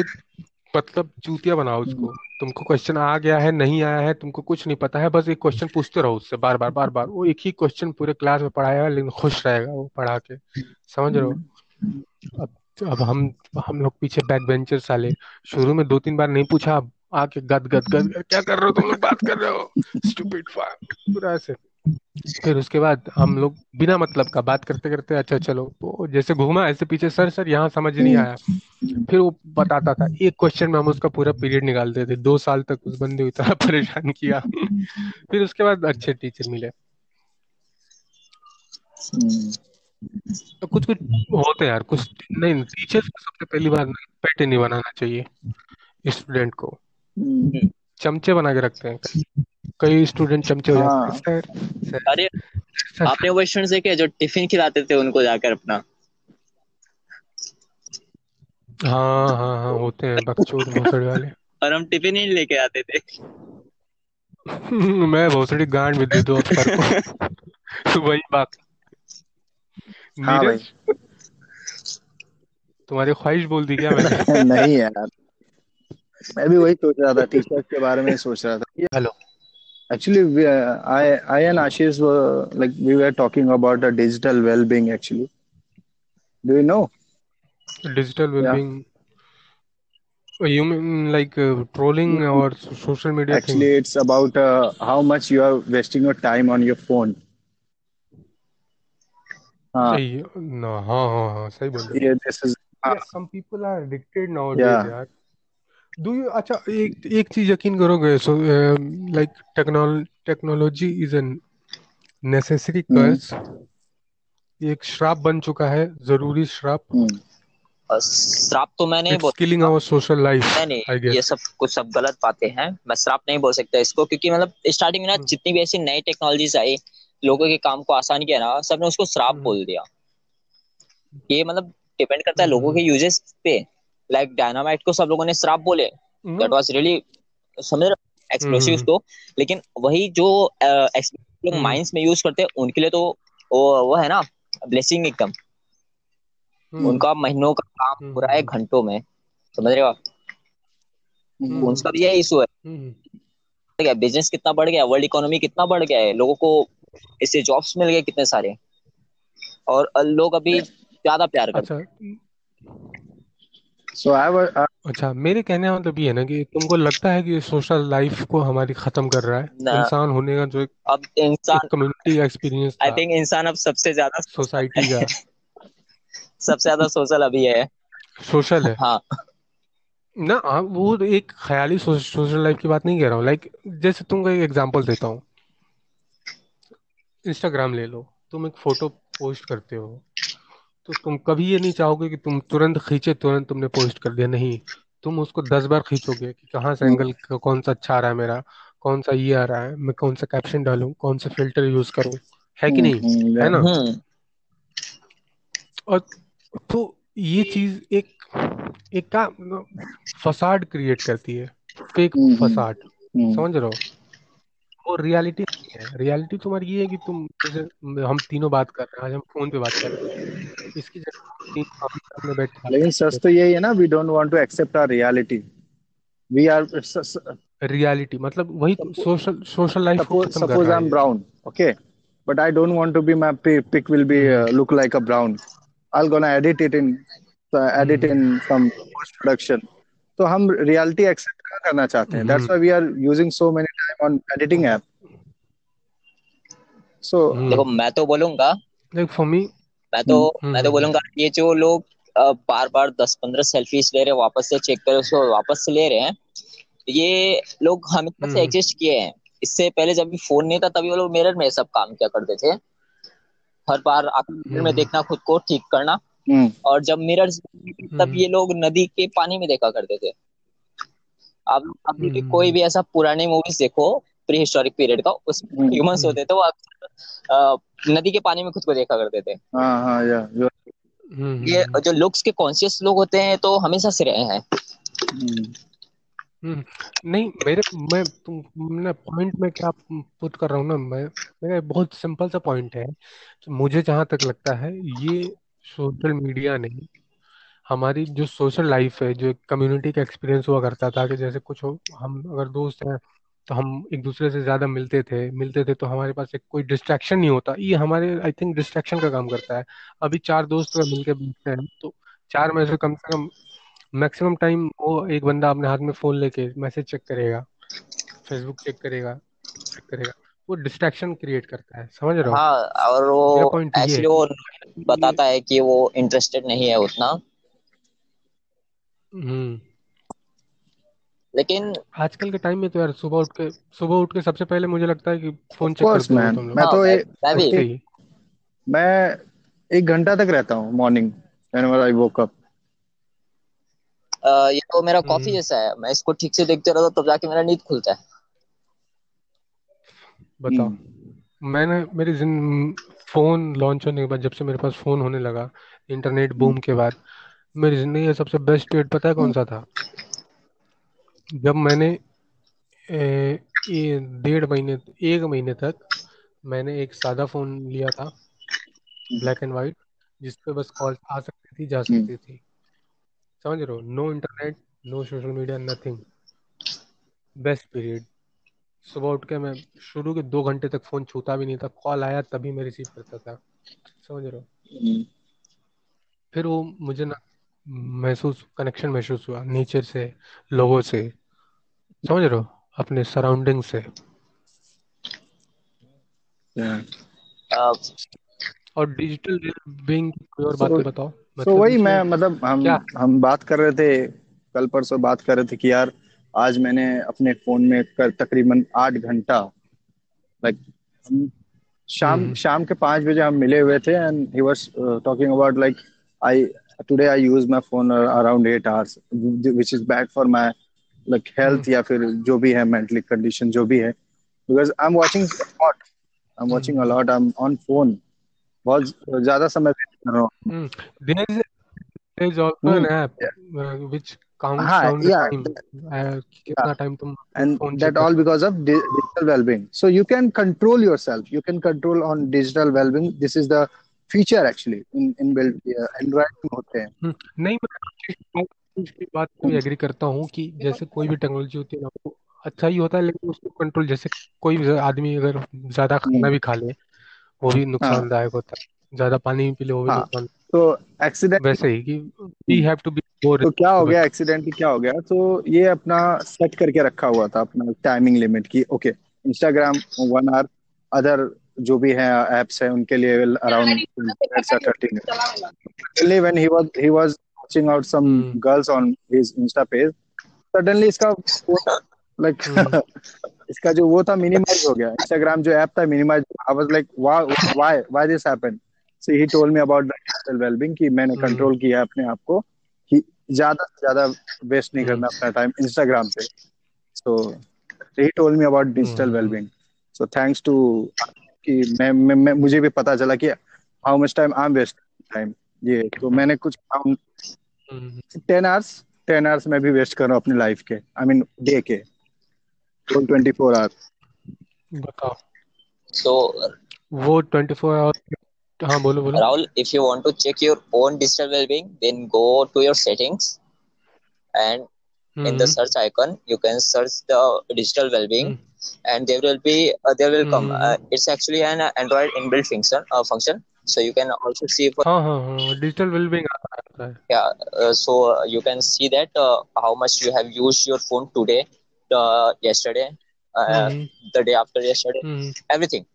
मतलब चूतिया बनाओ उसको तुमको क्वेश्चन आ गया है नहीं आया है तुमको कुछ नहीं पता है बस एक क्वेश्चन पूछते रहो उससे बार बार बार बार वो एक ही क्वेश्चन पूरे क्लास में पढ़ाएगा लेकिन खुश रहेगा वो पढ़ा के। समझ रहे हो? अब अब हम हम लोग पीछे बैक बेंचर साले। शुरू में दो तीन बार नहीं पूछा आके गद गद गद गद, क्या कर रहे हो? तुम लोग बात कर रहे हो? स्टूपिड पूरा ऐसे। फिर उसके बाद हम लोग बिना मतलब का बात करते करते अच्छा चलो तो जैसे घूमा ऐसे पीछे सर सर यहाँ समझ नहीं आया। फिर वो बताता था एक क्वेश्चन में हम उसका पूरा पीरियड निकालते थे दो साल तक उस बंदे को इतना परेशान किया। फिर उसके बाद अच्छे टीचर मिले। तो कुछ कुछ होते हैं यार कुछ नहीं टीचर्स को सबसे पहली बार पेट नहीं बनाना चाहिए स्टूडेंट को। हम्म, चमचे बना के रखते हैं। कई स्टूडेंट चमचे हो हाँ। जाते हैं सर सर अरे आपने वो स्टूडेंट्स देखे जो टिफ़िन खिलाते थे उनको जाकर अपना? हाँ हाँ हाँ होते हैं बकचोद भोसड़ी वाले। और हम टिफ़िन ही लेके आते थे। मैं भोसड़ी गांड में दे दो को। वही बात। हाँ भाई। नीरज तुम्हारी ख्वाहिश बोल दी क्या मैंने? नहीं यार। मैं भी वही सोच रहा था टीचर्स के बारे में सोच रहा था। Hello. actually we, uh, i i and ashish were like we were talking about the digital well-being actually do you know digital well-being yeah. you mean like uh, trolling mm-hmm. or social media actually thing? it's about uh, how much you are wasting your time on your phone uh, no, ha, ha, ha. Yeah, this is, yeah, uh, some people are addicted nowadays yeah. Do you अच्छा एक एक चीज़ यकीन करोगे so like techno technology is an necessary curse एक श्राप बन चुका है ज़रूरी श्राप। हम्म श्राप तो मैं नहीं बोल किलिंग आवर सोशल लाइफ नहीं नहीं आई ये सब कुछ सब गलत बातें हैं मैं श्राप नहीं बोल सकता इसको क्योंकि मतलब स्टार्टिंग में ना जितनी भी ऐसी नई टेक्नोलॉजीज़ आई लोगों के काम को आसान किया ना सबने उसको श्राप बोल दिया। ये मतलब डिपेंड करता है लोगों के यूजेस पे। लाइक डायनामाइट को सब लोगों ने श्राप बोले। दैट वाज रियली समझ रहे एक्सप्लोसिव हम्म। को लेकिन वही जो लोग हम्म। माइंस में यूज़ करते हैं उनके लिए तो वो वो है ना ब्लेसिंग एकदम। हम्म। उनका महीनों का काम हम्म। हो है घंटों में। समझ रहे हो आप? हम्म। उनका भी यही इशू है। हम्म। गया बिज़नेस कितना बढ़ गया वर्ल्ड इकोनॉमी कितना बढ़ गया है लोगों को इससे जॉब्स मिल गए कितने सारे। और लोग अभी ज़्यादा प्यार करते अच्छा। So i was uh, अच्छा मेरे कहने का मतलब ये है ना कि तुमको लगता है कि सोशल लाइफ को हमारी खत्म कर रहा है? ना। इंसान होने का जो एक। अब इंसान कम्युनिटी का एक्सपीरियंस आई थिंक इंसान अब सबसे ज़्यादा सोसाइटी का। सबसे ज़्यादा सोशल अभी है। सोशल है? हाँ। ना हाँ, वो तो एक ख्याली सो, सोशल लाइफ की बात नहीं कह रहा हूँ। लाइक जैसे तुमको एक एग्जांपल देता हूँ। इंस्टाग्राम ले लो। तुम एक फ़ोटो पोस्ट करते हो। तो तुम कभी ये नहीं चाहोगे कि तुम तुरंत खींचे तुरंत तुमने पोस्ट कर दिया। नहीं तुम उसको दस बार खींचोगे कि कहाँ से एंगल कौन सा अच्छा आ रहा है मेरा कौन सा ये आ रहा है मैं कौन सा कैप्शन डालूं कौन सा फ़िल्टर यूज़ करूँ है कि नहीं? हम्म, है ना? हम्म। और तो ये चीज़ एक एक का फसाड क्रिएट करती है फेक हम्म, फसाड हम्म, समझ रहे हो? वो रियलिटी नहीं है। रियलिटी तुम्हारी ये है कि तुम जैसे हम तीनों बात कर रहे हैं आज हम फ़ोन पे बात कर रहे हैं। इसकी जगह तीन सामने बैठ लेकिन सच तो यही है ना we don't want to accept our reality we are reality मतलब वही सोशल सोशल लाइफ को suppose खत्म कर suppose रहा i'm brown okay? But i don't want to be my pi- pic will be uh, look like a brown. I'll gonna edit it in uh, edit in some post production. तो हम reality accept करना चाहते हैं। That's why we are using so many time on editing app so देखो मैं तो बोलूँगा like for me मैं तो हम्म, मैं तो बोलूँगा ये जो लोग बार बार दस पंद्रह सेल्फीज ले रहे वापस से चेक कर उसको वापस से ले रहे हैं ये लोग हमेशा से एग्जिस्ट किए हैं। इससे पहले जब भी फ़ोन नहीं था तभी वो लोग मिरर में सब काम किया करते थे। हर बार मिरर में देखना खुद को ठीक करना। और जब मिरर तब ये लोग नदी के पानी में देखा करते थे। आप आप देखिए हम्म, कोई भी ऐसा पुरानी मूवीज़ देखो प्री हिस्टोरिक पीरियड का हम्म, ह्यूमंस होते थे वो अक्सर नदी के पानी में खुद को देखा करते थे। हाँ हाँ या जो हम्म, ये हम्म, जो लुक्स के कॉन्शियस लोग होते हैं तो हमेशा से रहे हैं। हम्म, हम्म। नहीं मेरे मैं तुमने पॉइंट में क्या पुट कर रहा हूँ ना मैं मेरा बहुत सिंपल सा पॉइंट है। मुझे जहाँ तक लगता है ये सोशल मीडिया ने हमारी जो सोशल लाइफ है जो कम्युनिटी का एक्सपीरियंस हुआ करता था कि जैसे कुछ हो हम अगर दोस्त हैं तो हम एक दूसरे से ज़्यादा मिलते थे मिलते थे तो हमारे पास एक कोई डिस्ट्रैक्शन नहीं होता। ये हमारे आई थिंक डिस्ट्रैक्शन का काम करता है। अभी चार दोस्त अगर मिलके बैठते हैं तो चार में से कम से कम मैक्सिमम टाइम वो एक बंदा अपने हाथ में फ़ोन लेके मैसेज चेक करेगा फेसबुक चेक करेगा चेक करेगा। वो डिस्ट्रैक्शन क्रिएट करता है समझ रहे हो? हाँ और वो एक्चुअली वो बताता है कि वो इंटरेस्टेड नहीं है उतना। हम्म। लेकिन आजकल के टाइम में तो यार सुबह उठ के सुबह उठ के सबसे पहले मुझे लगता है कि फ़ोन चेक करते हो तुम लोग। मैं हाँ तो मैं ए, मैं भी। उठते मैं एक घंटा तक रहता हूँ morning whenever I woke up ये तो मेरा कॉफ़ी हम्म। जैसा है। मैं इसको ठीक से देखते रहता हूँ तब जाके मेरा नींद खुलता है। बताओ। हम्म। मैंने मेरी जिन फ़ोन लॉन्च होने के बाद जब से मेरे पास फ़ोन होने लगा इंटरनेट बूम के बाद मेरी ज़िंदगी का सबसे बेस्ट डेट पता है कौन सा था? जब मैंने ए, डेढ़ महीने एक महीने तक मैंने एक सादा फ़ोन लिया था ब्लैक एंड वाइट जिस पे बस कॉल आ सकती थी जा हम्म। सकती थी। समझ रहे हो? No internet no social media nothing best period सुबह उठ के मैं शुरू के दो घंटे तक फ़ोन छूता भी नहीं था। कॉल आया तभी मैं रिसीव करता था। समझ रहे हो? हम्म, फिर वो मुझे ना महसूस कनेक्शन महसूस हुआ नेचर से लोगों से। समझ रहे हो? अपने सराउंडिंग से। और डिजिटल की कोई और बातें बताओ? मतलब वही मैं मतलब हम क्या? हम बात कर रहे थे कल परसों बात कर रहे थे कि यार आज मैंने अपने फ़ोन में कर तकरीबन आठ घंटा लाइक हम शाम हम्म। शाम के पाँच बजे हम मिले हुए थे and he was talking about like I today I use my phone around eight hours which is bad for my like hmm health या फिर जो भी है मेंटली कंडीशन जो भी है because I am watching lot I am watching a hmm lot I am on phone बहुत ज्यादा समय व्यस्त कर रहा हूँ hmm there is there is also an hmm app which counts हाँ डाउन द या टाइम कितना टाइम तुम and फोन चेक that कर all सकते because of di- digital well-being so you can control yourself you can control on digital well-being this is the actually in in built uh, android में होते हैं। हम्म, नहीं मैं आपकी बात भी एग्री करता हूँ कि जैसे कोई भी टेक्नोलॉजी होती है ना वो अच्छा ही होता है लेकिन उसको कंट्रोल जैसे कोई आदमी अगर ज़्यादा खाना हम्म, भी खा ले वो भी हाँ। नुकसानदायक होता है। ज़्यादा पानी भी पी ले वो भी हाँ नुकसान। तो एक्सीडेंट वैसे ही कि we have to be more तो क्या हो गया एक्सीडेंटली क्या हो गया? तो ये अपना सेट करके रखा हुआ था अपना टाइमिंग लिमिट की। Okay Instagram one hour other जो भी है एप्स है उनके लिए around minutes or 30 minutes suddenly when he was he was watching out some hmm girls on his insta page suddenly इसका लाइक हम्म इसका जो वो था मिनिमाइज हो गया। इंस्टाग्राम जो ऐप था minimize I was like why why this happened so he told me about the digital wellbeing कि मैंने कंट्रोल किया अपने आप को कि ज़्यादा से ज़्यादा वेस्ट नहीं हम्म करना अपना टाइम इंस्टाग्राम पे। So he told me about digital wellbeing so thanks to कि मैं, मैं, मैं मुझे भी पता चला कि how much time I am waste time ये तो मैंने कुछ टेन आवर्स टेन आवर्स मैं भी वेस्ट कर रहा हूँ अपनी लाइफ के आई मीन डे के ट्वेंटी फोर आवर्स बताओ। सो वो ट्वेंटी फोर आवर्स हाँ बोलो बोलो। Rahul if you want to check your own digital wellbeing then go to your settings and in the search icon you can search the digital wellbeing. and there will be uh, will come. Hmm. Uh, it's actually an Android inbuilt function. Uh, function. So you can also see for oh, oh, oh, digital will be. Yeah, uh, so you can see that how much you have used your phone today, yesterday, mm. the day after yesterday, mm. everything.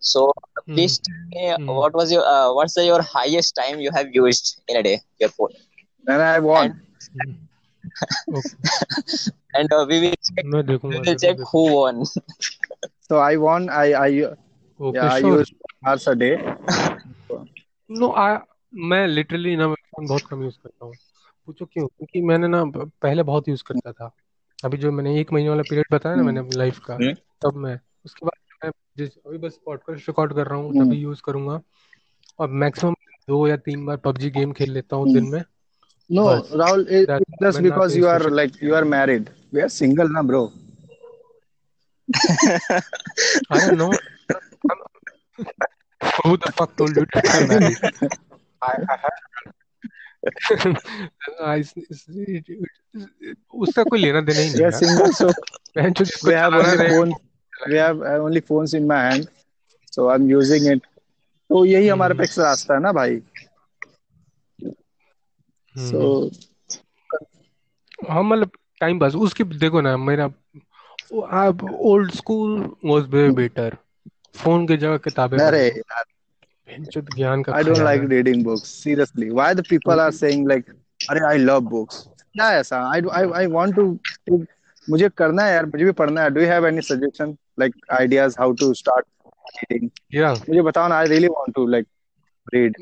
So hmm. please tell me hmm. what was your what's the, your highest time you have used in a day your phone? And I want. And, Okay. and uh, we will check. मैं we देखूँगा will check who won. So I won. I I okay yeah I sure use hours a day. No I मैं literally ना phone बहुत कम use करता हूँ। पूछो क्यों? क्योंकि मैंने ना पहले बहुत यूज़ करता था। अभी जो मैंने एक महीने वाला पीरियड बताया ना मैंने हम्म। अपनी लाइफ का Hmm? तब मैं उसके बाद मैं जिस अभी बस पॉडकास्ट रिकॉर्ड कर रहा हूँ हम्म। तभी यूज़ करूँगा। और मैक्सिमम दो या तीन बार पबजी गेम खेल लेता हूँ हम्म। दिन में। No, बस Rahul, it, that's it's just because you are like you are married. We are single, na, bro. अरे no who the fuck told you that I'm married I, I have उसका कोई लेना देना ही नहीं यार single, so we have only phone. We have uh, only phones in my hand, so I'm using it. तो यही हमारे पे हम्म रास्ता है ना भाई. So हम्म हाँ मतलब टाइम पास उसकी देखो ना मेरा आप old school was way better phone की जगह किताबें अरे पढ़ो यार, ज्ञान का I don't like खजाना reading books. Seriously, why the people are saying like, अरे I love books. क्या ऐसा? I I I want to. to मुझे करना है यार, मुझे भी पढ़ना है. Do you have any suggestion like ideas how to start reading? या मुझे बताओ ना. I really want to like read.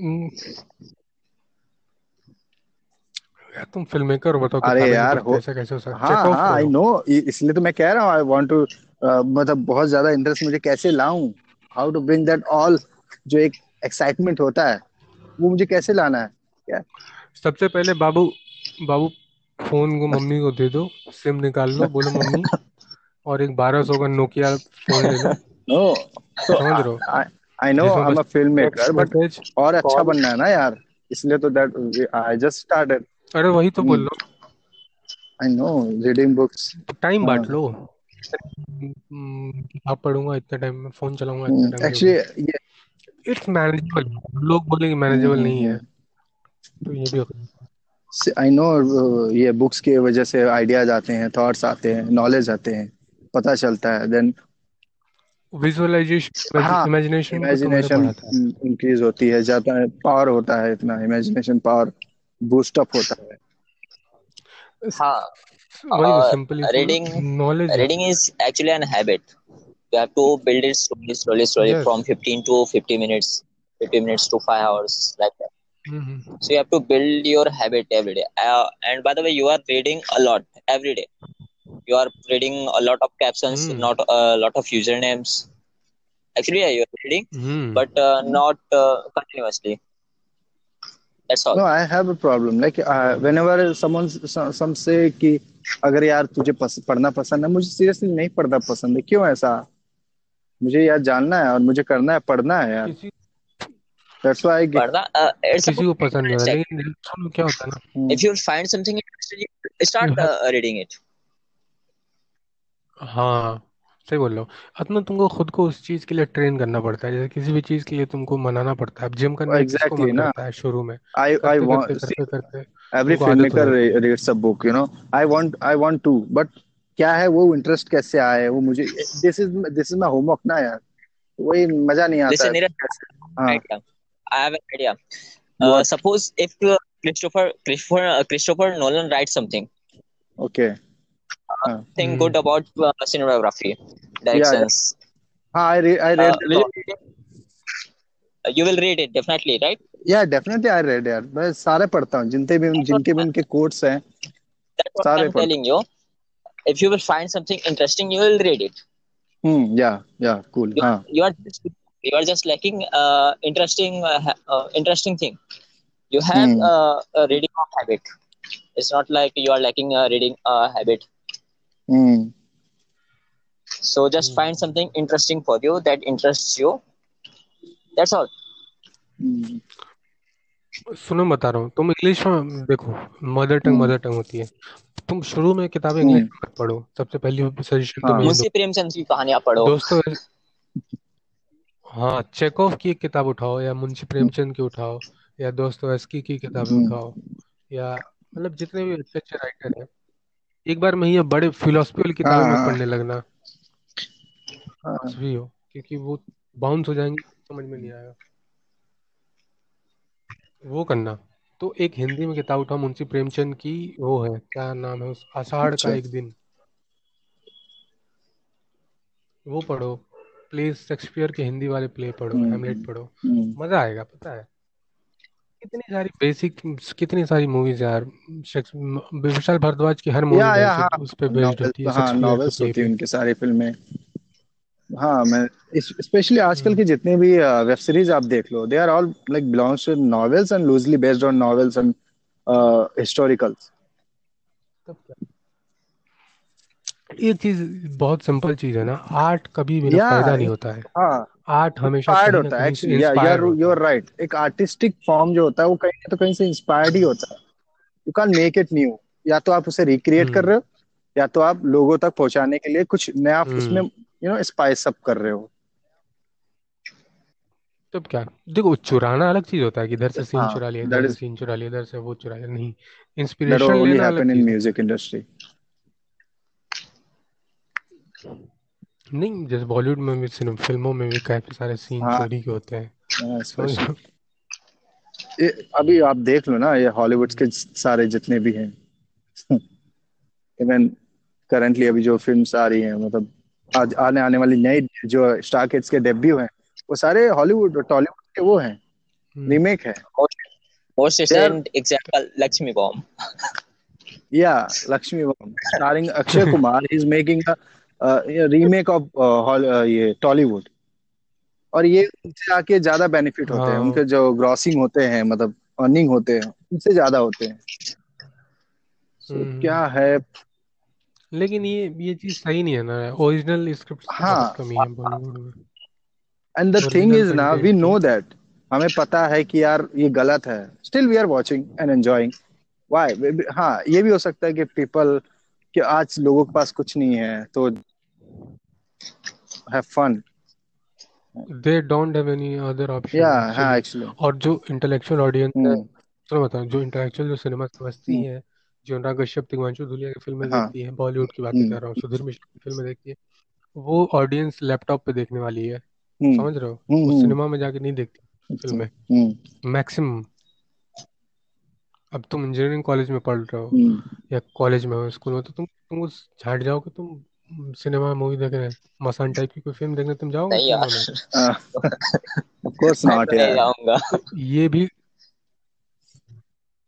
यार तुम फ़िल्म मेकर हो बताओ अरे यार हो ऐसा कैसे हो? सकता हाँ हाँ आई नो इसलिए तो मैं कह रहा हूँ आई वांट टू मतलब बहुत ज़्यादा इंटरेस्ट मुझे कैसे लाऊं? How to bring that all जो एक एक्साइटमेंट होता है वो मुझे कैसे लाना है? क्या सबसे पहले बाबू बाबू फ़ोन को मम्मी को दे दो सिम निकाल लो बोलो मम्मी और एक बारह सौ का नोकिया फ़ोन ले लो। नो तो समझ रहे हो? I know I am a film maker but और अच्छा बनना है ना यार इसलिए तो दैट आई जस्ट स्टार्टेड अरे वही तो बोल लो I know reading books time हाँ बांट लो। हम्म, आप पढ़ूँगा इतने टाइम में फ़ोन चलाऊँगा इतने टाइम एक्चुअली ये इट्स मैनेजेबल लोग बोलेंगे हम्म, मैनेजेबल हम्म, नहीं है। हम्म। तो ये भी हो आई नो ये बुक्स की वजह से आइडियाज़ आते हैं थॉट्स आते हैं नॉलेज आते हैं पता चलता है देन विजुअलाइजेशन हाँ इमेजिनेशन इमेजिनेशन इंक्रीज होती है है पावर होता है इतना इमेजिनेशन पावर बूस्ट अप होता है हाँ, तो uh, simply reading knowledge reading is actually an habit. You have to build it slowly, slowly, slowly yes from 15 to 50 minutes, 50 minutes to five hours, like that. So you have to build your habit every day. Uh, and by the way, you are reading a lot every day. You are reading a lot of captions, Hmm. not a lot of usernames. Actually, yeah, you are reading, हम्म but uh, not uh, continuously. That's all. No I have a problem like whenever someone some से कि अगर यार तुझे पस, पढ़ना पसंद है मुझे सीरियसली नहीं पढ़ना पसंद है क्यों ऐसा मुझे यार जानना है और मुझे करना है पढ़ना है यार किसी that's why Pardon? Uh, it's किसी को पसंद नहीं होता लेकिन क्या होता है ना if you find something interesting, start uh, reading it. हाँ। सही बोल रहे हो। अपना तुमको खुद को उस चीज़ के लिए ट्रेन करना पड़ता है जैसे किसी भी चीज़ के लिए तुमको मनाना पड़ता है। अब जिम करने एग्जैक्टली मन ना। करता है शुरू में। आई आई करते वांट करते करते हो जाती है। re- reads a book you know? I want i want to क्या है वो इंटरेस्ट कैसे आए वो मुझे this is this is my homework ना यार। वही मज़ा नहीं आता है। Neeraj, कैसे हाँ। idea. I have an idea. Uh, what suppose if uh, Christopher Christopher uh, हाँ think hmm good about uh, cinematography, directions. yeah, yeah. हाँ I read I Uh, read that will you? Uh, you will read it definitely, right? yeah definitely I read यार मैं सारे पढ़ता हूँ जिनके भी That's what, जिनके भी उनके कोट्स हैं सारे I'm telling you. If you will find something interesting, you will read it. हूँ हम्म yeah yeah cool You are हाँ you are just, you are just lacking uh, interesting uh, uh, interesting thing. You have hmm uh, a reading of habit. It's not like you are lacking a reading uh, habit. Hmm So just find something interesting for you that interests you. That's all. हम्म सुनो बता रहा हूँ। तुम English में देखो mother tongue mother tongue होती है। तुम शुरू में किताबें इंग्लिश हम्म, में मत पढ़ो। सबसे पहली सजेशन हाँ। तुम्हें ये मुंशी प्रेमचंद की कहानियाँ पढ़ो। दोस्तों हाँ चेकॉफ की एक किताब उठाओ या मुंशी प्रेमचंद की उठाओ या दोस्तोयेवस्की की किताबें हम्म, उठाओ या मतलब जितने भी अच्छे अच्छे राइटर हैं। एक बार में ये बड़े फिलोसफी वाली हाँ किताबें मत हाँ। पढ़ने लगना। हाँ। कुछ भी हो क्योंकि वो बाउंस हो जाएँगे समझ में नहीं आएगा। वो करना। तो एक हिंदी में किताब उठा मुंशी प्रेमचंद की वो है क्या नाम है उस आषाढ़ अच्छा। का एक दिन। वो पढ़ो प्लीज़ शेक्सपियर के हिंदी वाले प्ले पढ़ो हम्म। हेमलेट पढ़ो। हम्म। मज़ा आएगा पता है। कितनी सारी बेसिक कितनी सारी मूवीज़ यार शेक्स- म- विशाल भारद्वाज की हर मूवी या या हाँ। उस पे बेस्ड नॉवेल होती है हाँ शेक्सपियर के नॉवेल्स प्ले होती है पे उनकी सारी फ़िल्में हाँ मैं स्पेशली आजकल हम्म। की जितने भी वेब सीरीज़ आप देख लो they are all like belongs to novels and loosely based on novels and historicals तब क्या? एक चीज़ बहुत सिंपल चीज़ है ना आर्ट कभी बिना या फ़ायदा नहीं होता है। हाँ। आर्ट हमेशा इंस्पायर्ड होता है actually yeah you are right एक आर्टिस्टिक फॉर्म जो होता है वो कहीं ना तो कहीं से इंस्पायर्ड ही होता है। You can make it new या तो आप उसे रिक्रिएट कर हम्म। रहे हो या तो आप लोगों तक पहुँचाने के लिए कुछ नया उसमें हम्म। यू नो स्पाइस अप कर रहे हो। तब क्या? देखो चुराना अलग चीज़ होता है कि इधर से सीन हाँ चुरा लिया इधर से सीन चुरा लिया इधर से वो चुरा लिया। नहीं इंस्पिरेशन लेना अलग चीज़ है। म्यूज़िक इंडस्ट्री नहीं जैसे बॉलीवुड में भी सिनेमा फ़िल्मों में भी काफ़ी सारे सीन हाँ। चोरी के होते हैं। समझ स्पेशली ये अभी आप देख लो ना ये हॉलीवुड के सारे जितने भी हैं। इवन करंटली अभी जो फिल्म्स आ रही हैं मतलब आज आने आने वाली नई जो स्टार किड्स के डेब्यू हैं वो सारे हॉलीवुड और टॉलीवुड के वो हैं। रीमेक है। Our recent example, Lakshmi Bomb. या Lakshmi bomb starring Akshay Kumar is making a remake of ये टॉलीवुड और ये उनसे आके ज़्यादा बेनिफिट होते हैं। हाँ। उनके जो ग्रॉसिंग होते हैं मतलब अर्निंग होते हैं उनसे ज़्यादा होते हैं। सो हम्म। क्या है? लेकिन ये ये चीज़ सही नहीं है ना। ओरिजिनल स्क्रिप्ट की हाँ। कमी है बॉलीवुड में। एंड द थिंग इज़ ना वी नो दैट हमें पता है कि यार ये गलत है। Still we are watching and enjoying why हाँ ये भी हो सकता है कि पीपल कि आज लोगों के पास कुछ नहीं है तो have fun they don't have any other option या हाँ एक्चुअली एक्चुअली और जो इंटेलेक्चुअल ऑडियंस है हम्म सुनो बताओ जो इंटेलेक्चुअल जो सिनेमा समझती हम्म, है जो अनुराग कश्यप तिग्मांशु धूलिया की फ़िल्में हाँ. देखती है बॉलीवुड की बातें हम्म कर रहा हूँ सुधीर मिश्र की फ़िल्में देखती है वो ऑडियंस लैपटॉप पे देखने वाली है। समझ रहे हो? वो सिनेमा में जाके नहीं देखती अच्छा. फ़िल्में हम्म मैक्सिमम अब तुम इंजीनियरिंग कॉलेज में पढ़ रहे हो या कॉलेज में हो स्कूल में तो तुम तुम उस झाट जाओगे तुम सिनेमा मूवी देखने मसान टाइप की कोई फ़िल्म देखने तुम जाओगे नहीं सिनेमा यार। में ऑफ़ कोर्स मैं नॉट तो नहीं यार। जाऊँगा। ये भी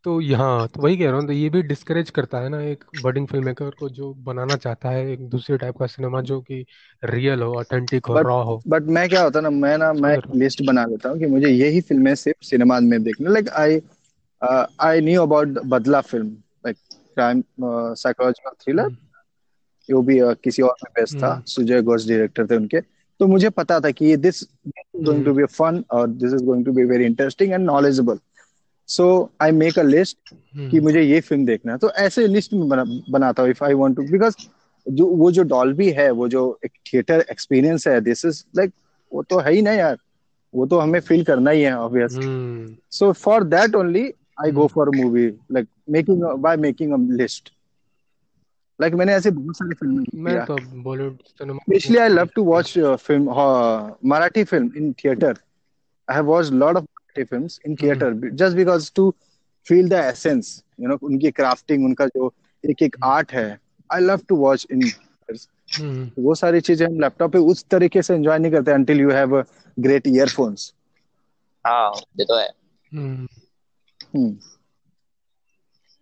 तो यहाँ तो वही कह रहा हूँ तो ये भी डिस्करेज करता है ना एक बडिंग फ़िल्म मेकर को जो बनाना चाहता है एक दूसरे टाइप का सिनेमा जो कि रियल हो ऑथेंटिक हो बट रॉ हो। बट मैं क्या होता ना मैं ना मैं एक लिस्ट बना लेता हूँ कि मुझे यही फ़िल्में सिर्फ़ सिनेमा में देखना। Like I I knew about Badla film like crime psychological thriller वो भी uh, किसी और में बेस्ड था हम्म। सुजय घोष डायरेक्टर थे उनके। तो मुझे पता था कि ये this going to be fun और this is going to be very interesting and knowledgeable so I make a list कि मुझे ये फ़िल्म देखना है। तो ऐसे लिस्ट में बना, बनाता हूँ if I want to because जो वो जो डॉल्बी है वो जो एक थिएटर एक्सपीरियंस है दिस इज़ लाइक वो तो है ही ना यार। वो तो हमें फील करना ही है obviously so for that only I go for movie like making by making a list like मैंने ऐसे बहुत सारी फ़िल्में मैं तो Bollywood cinema specially I love to watch film Marathi film in theatre I have watched a lot of Marathi films in hmm theater be- just because to feel the essence, you उनकी crafting, उनका जो एक एक art है I love to watch in वो सारी चीज़ें हम लैपटॉप पे उस तरीके से एंजॉय नहीं करते until you have great earphones हाँ ये तो है। हम्म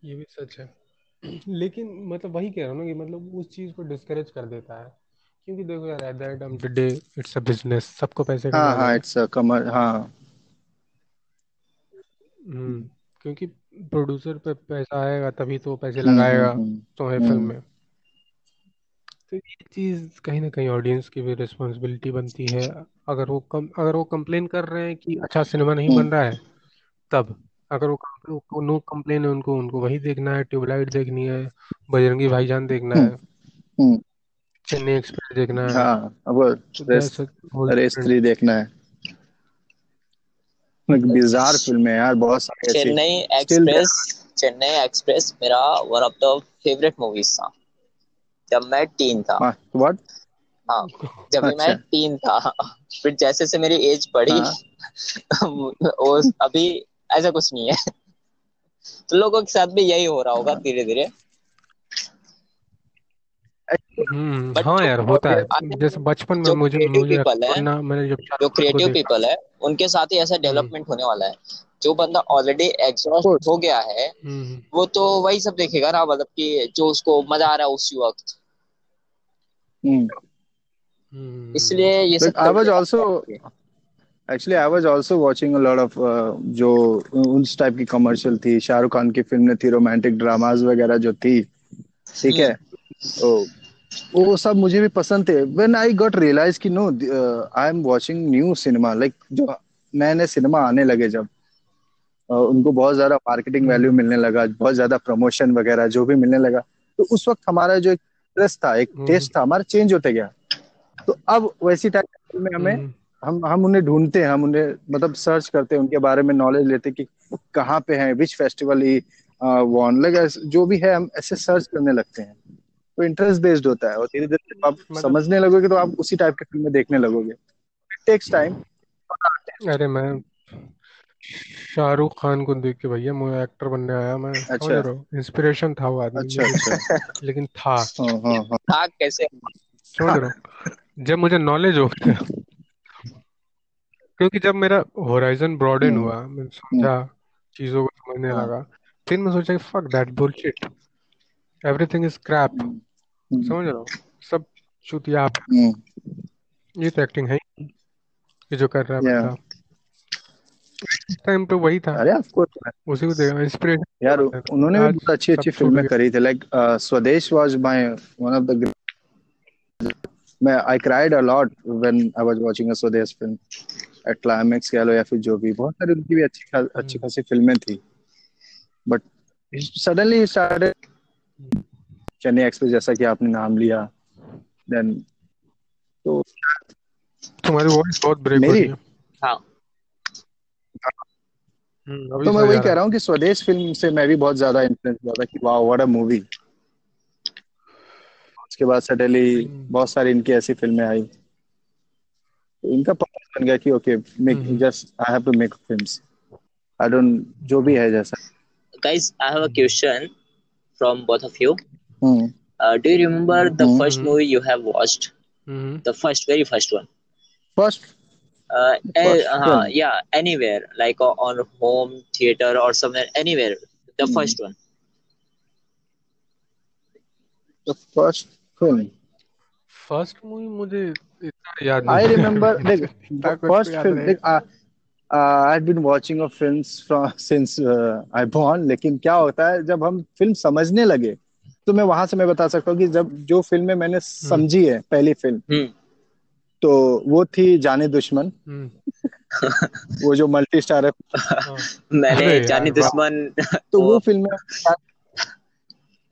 ये भी सच है। लेकिन मतलब वही कह रहा हूँ ना कि मतलब उस चीज़ को डिस्करेज कर देता है। क्योंकि देखो यार at the end of the day it's a business सबको पैसे हाँ कमाने हाँ हैं। इट्स कमर हाँ। हम्म क्योंकि प्रोड्यूसर पे पैसा आएगा तभी तो पैसे हम्म हम्म लगाएगा हम्म तुम्हें फ़िल्म हम्म। में। तो ये चीज़ कहीं ना कहीं ऑडियंस की भी रिस्पॉन्सिबिलिटी बनती है। अगर वो कम अगर वो कंप्लेन कर रहे हैं कि अच्छा सिनेमा नहीं हम्म। बन रहा है तब। अगर वो वो नो कंप्लेन है उनको उनको वही देखना है ट्यूबलाइट देखनी है बजरंगी भाईजान देखना हम्म है हम्म, चेन्नई एक्सप्रेस देखना है। हाँ अब तो रेस रेस थ्री देखना है। बिजार फ़िल्म है यार बहुत सारी ऐसी। Chennai still express Chennai express मेरा one of the favourite movies था। जब मैं टीन था। व्हाट हाँ जब भी मैं अच्छा। टीन था। फिर जैसे से मेरी एज बढ़ी हाँ। वो अभी ऐसा कुछ नहीं है। तो लोगों के साथ भी यही हो रहा होगा धीरे धीरे हम्म हाँ यार होता है। जैसे बचपन में मुझे मुझे पीपल है ना मैंने जब जो क्रिएटिव पीपल है उनके साथ ही ऐसा हम्म। डेवलपमेंट होने वाला है। जो बंदा ऑलरेडी एग्जॉस्ट हो गया है हम्म। वो तो वही सब देखेगा ना मतलब कि जो उसको मज़ा आ रहा है उसी वक्त। हम्म। हम्म। इसलिए ये सब like I was I was also watching a lot of uh, जो उस टाइप की कमर्शियल थी शाहरुख खान की फ़िल्में थी रोमांटिक ड्रामास वगैरह जो थी ठीक है? हम्म तो वो सब मुझे भी पसंद थे। व्हेन आई गॉट रियलाइज़ कि no I am watching new cinema like जो नए नए सिनेमा आने लगे जब uh, उनको बहुत ज़्यादा मार्केटिंग वैल्यू हम्म मिलने लगा बहुत ज़्यादा प्रमोशन वगैरह जो भी मिलने लगा। तो उस वक्त हमारा जो एक इंटरेस्ट था एक हम्म। टेस्ट था हमारा चेंज होते गया। तो अब वैसी टाइप फ़िल्में हमें हम्म। हम हम उन्हें ढूंढते हैं हम उन्हें मतलब सर्च करते हैं उनके बारे में नॉलेज लेते कि कहाँ पे हैं which festival he won like जो भी है हम ऐसे सर्च करने लगते हैं। तो इंटरेस्ट बेस्ड होता है और धीरे धीरे आप मतलब समझने लगोगे तो आप उसी टाइप की फ़िल्में देखने लगोगे। इट टेक्स टाइम अरे मैं शाहरुख खान को देख के भैया मैं एक्टर बनने आया मैं अच्छा। इंस्पिरेशन था वो आदमी। अच्छा लेकिन अच्छा। लेकिन था। हाँ हाँ हाँ। था कैसे? समझ रहे जब मुझे नॉलेज हो गया क्योंकि जब मेरा होराइजन ब्रॉडेन हम्म। हुआ मैं हम्म। समझा चीज़ों को समझने हाँ। लगा। फिर मैं सोचा कि fuck that bullshit everything is crap hmm. Hmm समझ रहे हो? सब चुतिया हम्म। ये तो एक्टिंग है ये जो कर रहा है टाइम पे वही था। अरे ऑफ़ कोर्स उसी को देखा इंस्पिरेशन यार तो उन्होंने भी बहुत अच्छी अच्छी फ़िल्में करी थी। Like Swades was my one of the मैं I cried a lot when I was watching a Swades film at climax कह लो या फिर जो भी बहुत सारी उनकी भी अच्छी खा, अच्छी हम्म खासी फ़िल्में थी। But suddenly started Chennai express जैसा कि आपने नाम लिया देन तो तुम्हारी वॉइस बहुत ब्रेक हो मेरी? रही है। हाँ। हम्म तो मैं वही कह रहा हूँ कि स्वदेश फ़िल्म से मैं भी बहुत ज़्यादा इन्फ्लुएंस हुआ था कि वाह व्हाट अ मूवी उसके बाद सडनली हम्म। बहुत सारी इनकी ऐसी फ़िल्में आई। तो इनका पर्पस बन गया कि okay make hmm just I have to make films I don't जो भी है जैसा guys I have a hmm question from both of you hmm uh, do you remember the hmm first hmm movie you have watched hmm the first very first one first uh, eh, first uh, film yeah anywhere like uh, on home theater or somewhere anywhere the first one the first film first movie मुझे याद I remember देख तो first film रहे देख I had been watching a films from since I born लेकिन क्या होता है जब हम फ़िल्म समझने लगे तो मैं वहाँ से मैं बता सकता हूँ कि जब जो फ़िल्में मैंने हम्म। समझी है पहली फ़िल्म hmm. तो वो थी जाने दुश्मन। हम्म। वो जो मल्टी स्टार है। हाँ। मैंने जानी यार दुश्मन तो वो film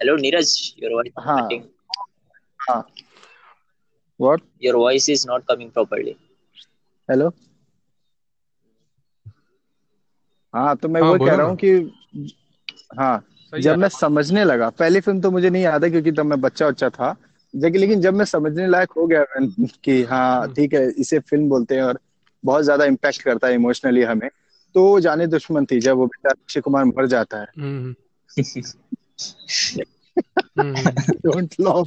hello Neeraj your voice हाँ। हाँ। What your voice is not coming properly. Hello हाँ तो मैं हाँ वो कह रहा हूँ कि हाँ जब मैं समझने लगा पहली फ़िल्म तो मुझे नहीं याद है क्योंकि तब मैं बच्चा बच्चा था लेकिन लेकिन जब मैं समझने लायक हो गया कि हाँ हम्म। ठीक है इसे फ़िल्म बोलते हैं और बहुत ज़्यादा इम्पैक्ट करता है इमोशनली हमें तो वो जाने दुश्मन थी जब वो बेचारा अक्षय कुमार मर जाता है। हम्म। डोंट लव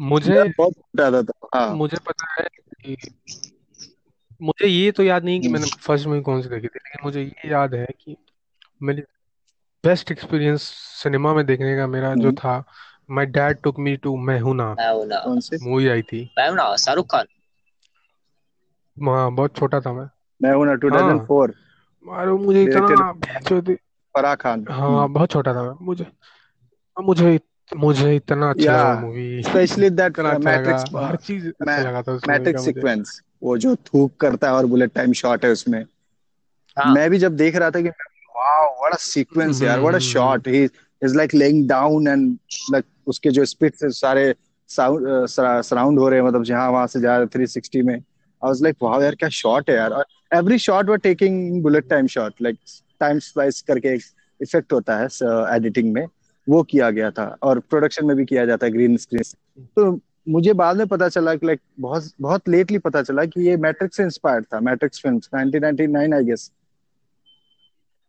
मुझे बहुत छोटा था। हाँ। मुझे पता है कि मुझे ये तो याद नहीं कि हम्म, मैंने फ़र्स्ट मूवी कौन सी देखी थी लेकिन मुझे ये याद है कि मेरी बेस्ट एक्सपीरियंस सिनेमा में देखने का मेरा जो हम्म, था my dad took me to मैं हूँ ना हूँ मूवी आई थी। मैं हूँ ना शाहरुख खान। वहाँ बहुत छोटा था मैं। मैं हूँ। ना हाँ 2004 और वो मुझे इतना फराह खान हाँ बहुत छोटा था। मैं मुझे मुझे मुझे इतना अच्छा या लगा मूवी स्पेशली दैट इतना अच्छा लगा। मैट्रिक्स हर चीज़ अच्छा लगा था उस मूवी मैट्रिक्स का मुझे। सीक्वेंस वो जो थूक करता है और बुलेट टाइम शॉट है उसमें। हाँ। मैं भी जब देख रहा था कि वाओ व्हाट अ सीक्वेंस यार what a shot he is like laying down and like उसके जो स्पीड से सारे साउंड सराउंड हो रहे हैं मतलब जहाँ वहाँ से जा रहे 360 में। आई वाज लाइक वाओ यार क्या शॉट है यार। Every shot were taking bullet time shot like time slice करके एक इफ़ेक्ट होता है एडिटिंग में। वो किया गया था और प्रोडक्शन में भी किया जाता है ग्रीन स्क्रीन तो मुझे बाद में पता चला कि लाइक बहुत बहुत लेटली पता चला कि ये मैट्रिक्स से इंस्पायर्ड था मैट्रिक्स फिल्म्स 1999 आई गेस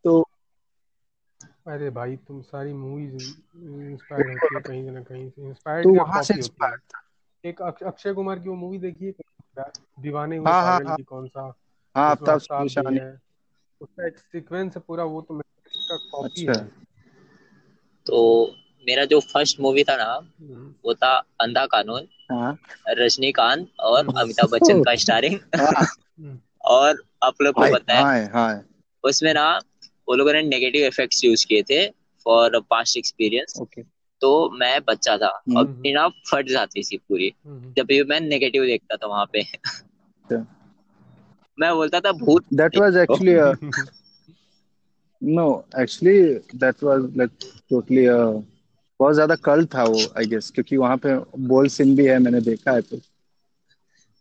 तो अरे भाई तुम सारी मूवीज़ इंस्पायर्ड होती है कहीं ना कहीं से। इंस्पायर्ड तो वहाँ से है? इंस्पायर्ड था। एक अक्षय कुमार की वो मूवी देखिए दीवाने हुए हाँ हाँ हाँ। की कौन सा? हाँ आफ्ताब आफ्ताब निशानी है। उसका एक सीक्वेंस है पूरा वो तो का कॉपी अच्छा। है। तो मेरा जो फ़र्स्ट मूवी था ना हम्म, वो था अंधा कानून हाँ। रजनीकांत और हम्म, अमिताभ बच्चन का स्टारिंग हाँ। हम्म, और आप लोग को पता है उसमें ना वो लोगों ने नेगेटिव इफेक्ट्स यूज़ किए थे फॉर पास्ट एक्सपीरियंस तो मैं बच्चा था और हम्म। मेरी ना फट जाती थी पूरी। जब भी मैं नेगेटिव देखता था वहाँ पे। अच्छा। मैं बोलता था भूत actually a no actually that was like totally a बहुत ज़्यादा कल था वो आई गेस क्योंकि वहाँ पे बोल सीन भी है मैंने देखा है कुछ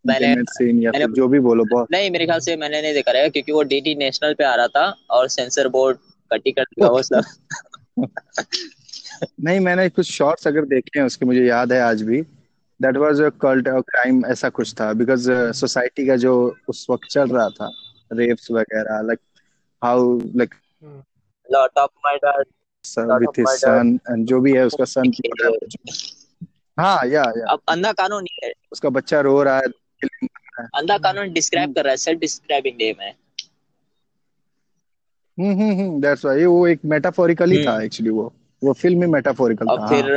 मैंने सीन या मैंने जो भी बोलो बहुत नहीं मेरे ख्याल से मैंने नहीं देखा रहेगा क्योंकि वो डीडी नेशनल पे आ रहा था और सेंसर बोर्ड कटी कर दिया वो सब। नहीं मैंने कुछ शॉर्ट्स अगर देखे हैं उसके मुझे याद है आज भी। That was a cult crime ऐसा कुछ था। बिकॉज़ सोसाइटी का जो उस वक्त चल रहा था रेप्स वगैरह like how like hmm, lot of lot with of his son and जो भी है उसका सन हाँ या या अब अंधा कानून नहीं है। उसका बच्चा रो रहा है है। अंधा कानून डिस्क्राइब कर रहा है सेल्फ डिस्क्राइबिंग नेम है हम्म हम्म हम्म दैट्स व्हाई वो एक मेटाफोरिकली था हम्म एक्चुअली वो वो फ़िल्म में मेटाफोरिकल और था हाँ। फिर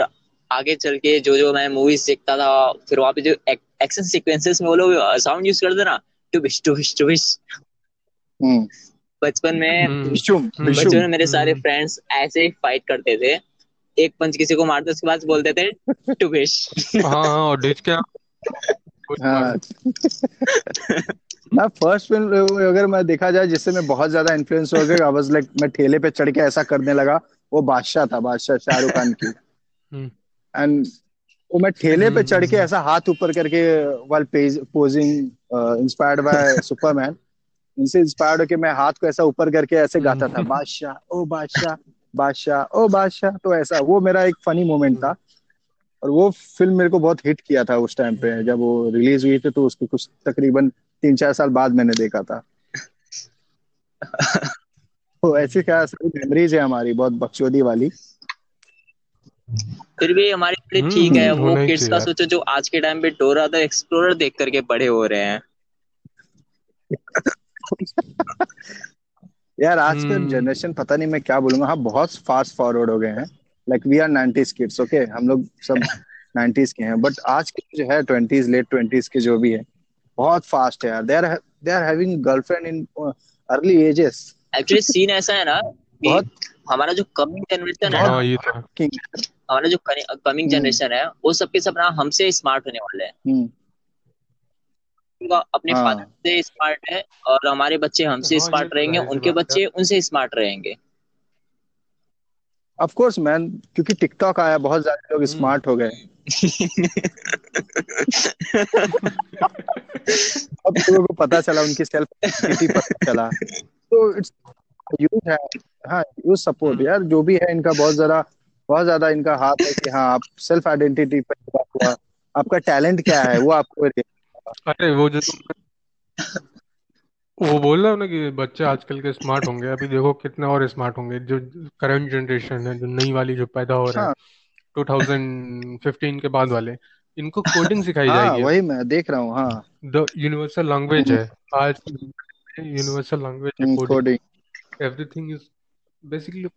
आगे चल के जो जो मैं मूवीज़ देखता था फिर वहाँ पे जो एक्शन सीक्वेंसेस में वो लोग साउंड यूज़ करते ना टुबिश टुबिश टुबिश हम्म। बचपन में हम्म, हम्म, बचपन में मेरे सारे फ्रेंड्स ऐसे ही फाइट करते थे। एक पंच किसी को मारते उसके बाद बोलते थे टुबिश हाँ हाँ और डिच क्या? हाँ। ना फ़र्स्ट फ़िल्म अगर मैं देखा जाए जिससे मैं बहुत ज़्यादा इन्फ्लुएंस हो गया आई वाज लाइक मैं ठेले पे चढ़ के ऐसा करने लगा वो बादशाह था बादशाह शाहरुख खान की। हम्म, एंड वो मैं ठेले पे चढ़ के हम्म, ऐसा हाथ ऊपर करके वाल पोजिंग इंस्पायर्ड बाय सुपरमैन इनसे इंस्पायर्ड होके मैं हाथ को ऐसा ऊपर करके ऐसे गाता था हम्म, बादशाह ओ बादशाह बादशाह ओ बादशाह तो ऐसा वो मेरा एक फनी मोमेंट था। और वो फ़िल्म मेरे को बहुत हिट किया था उस टाइम पे जब वो रिलीज़ हुई थी तो उसके कुछ तकरीबन तीन चार साल बाद मैंने देखा था। तो ऐसी क्या मेमोरीज है हमारी बहुत बकचोदी वाली। फिर भी हमारे लिए हम्म, ठीक है। हम्म, वो किड्स का सोचो जो आज के टाइम पे डोरा द एक्सप्लोरर देख करके बड़े हो रहे हैं। यार आज का हम्म। जनरेशन पता नहीं मैं क्या बोलूँगा। हाँ बहुत फास्ट फॉरवर्ड हो गए हैं। Like we are 90s kids okay हम लोग सब 90s के हैं। बट आज के जो है 20s लेट 20s के जो भी है बहुत फास्ट है यार। They are they are having girlfriend in early ages actually scene ऐसा है ना बहुत हमारा जो कमिंग जनरेशन है ना हाँ ये तो हमारा जो कमिंग हम्म। जनरेशन है वो सबके सब ना हमसे स्मार्ट होने वाले हैं। हम्म। अपने फादर हाँ से स्मार्ट है और हमारे बच्चे हमसे हाँ स्मार्ट तो रहेंगे उनके बच्चे उनसे स्मार्ट रहेंगे। ऑफ़ कोर्स मैन क्योंकि टिकटॉक आया बहुत ज़्यादा लोग हम्म। स्मार्ट हो गए। अब लोगों को पता चला उनकी सेल्फ पता चला। तो इट्स यूज़ है। हाँ यूज़ सपोर्ट हम्म। यार जो भी है इनका बहुत ज़्यादा बहुत ज़्यादा इनका हाथ है कि हाँ आप सेल्फ आइडेंटिटी पे बात हुआ। आपका टैलेंट क्या है? वो आपको अरे वो जो वो बोल रहा हूँ ना कि बच्चे आजकल के स्मार्ट होंगे। अभी देखो कितने और स्मार्ट होंगे। जो करंट जनरेशन है जो नई वाली जो पैदा हो रहे हैं हाँ। 2015 के बाद वाले इनको कोडिंग सिखाई हाँ जाएगी। वही मैं देख रहा हूँ हाँ। द यूनिवर्सल लैंग्वेज है। आज यूनिवर्सल लैंग्वेज है कोडिंग एवरीथिंग इज़ बेसिकली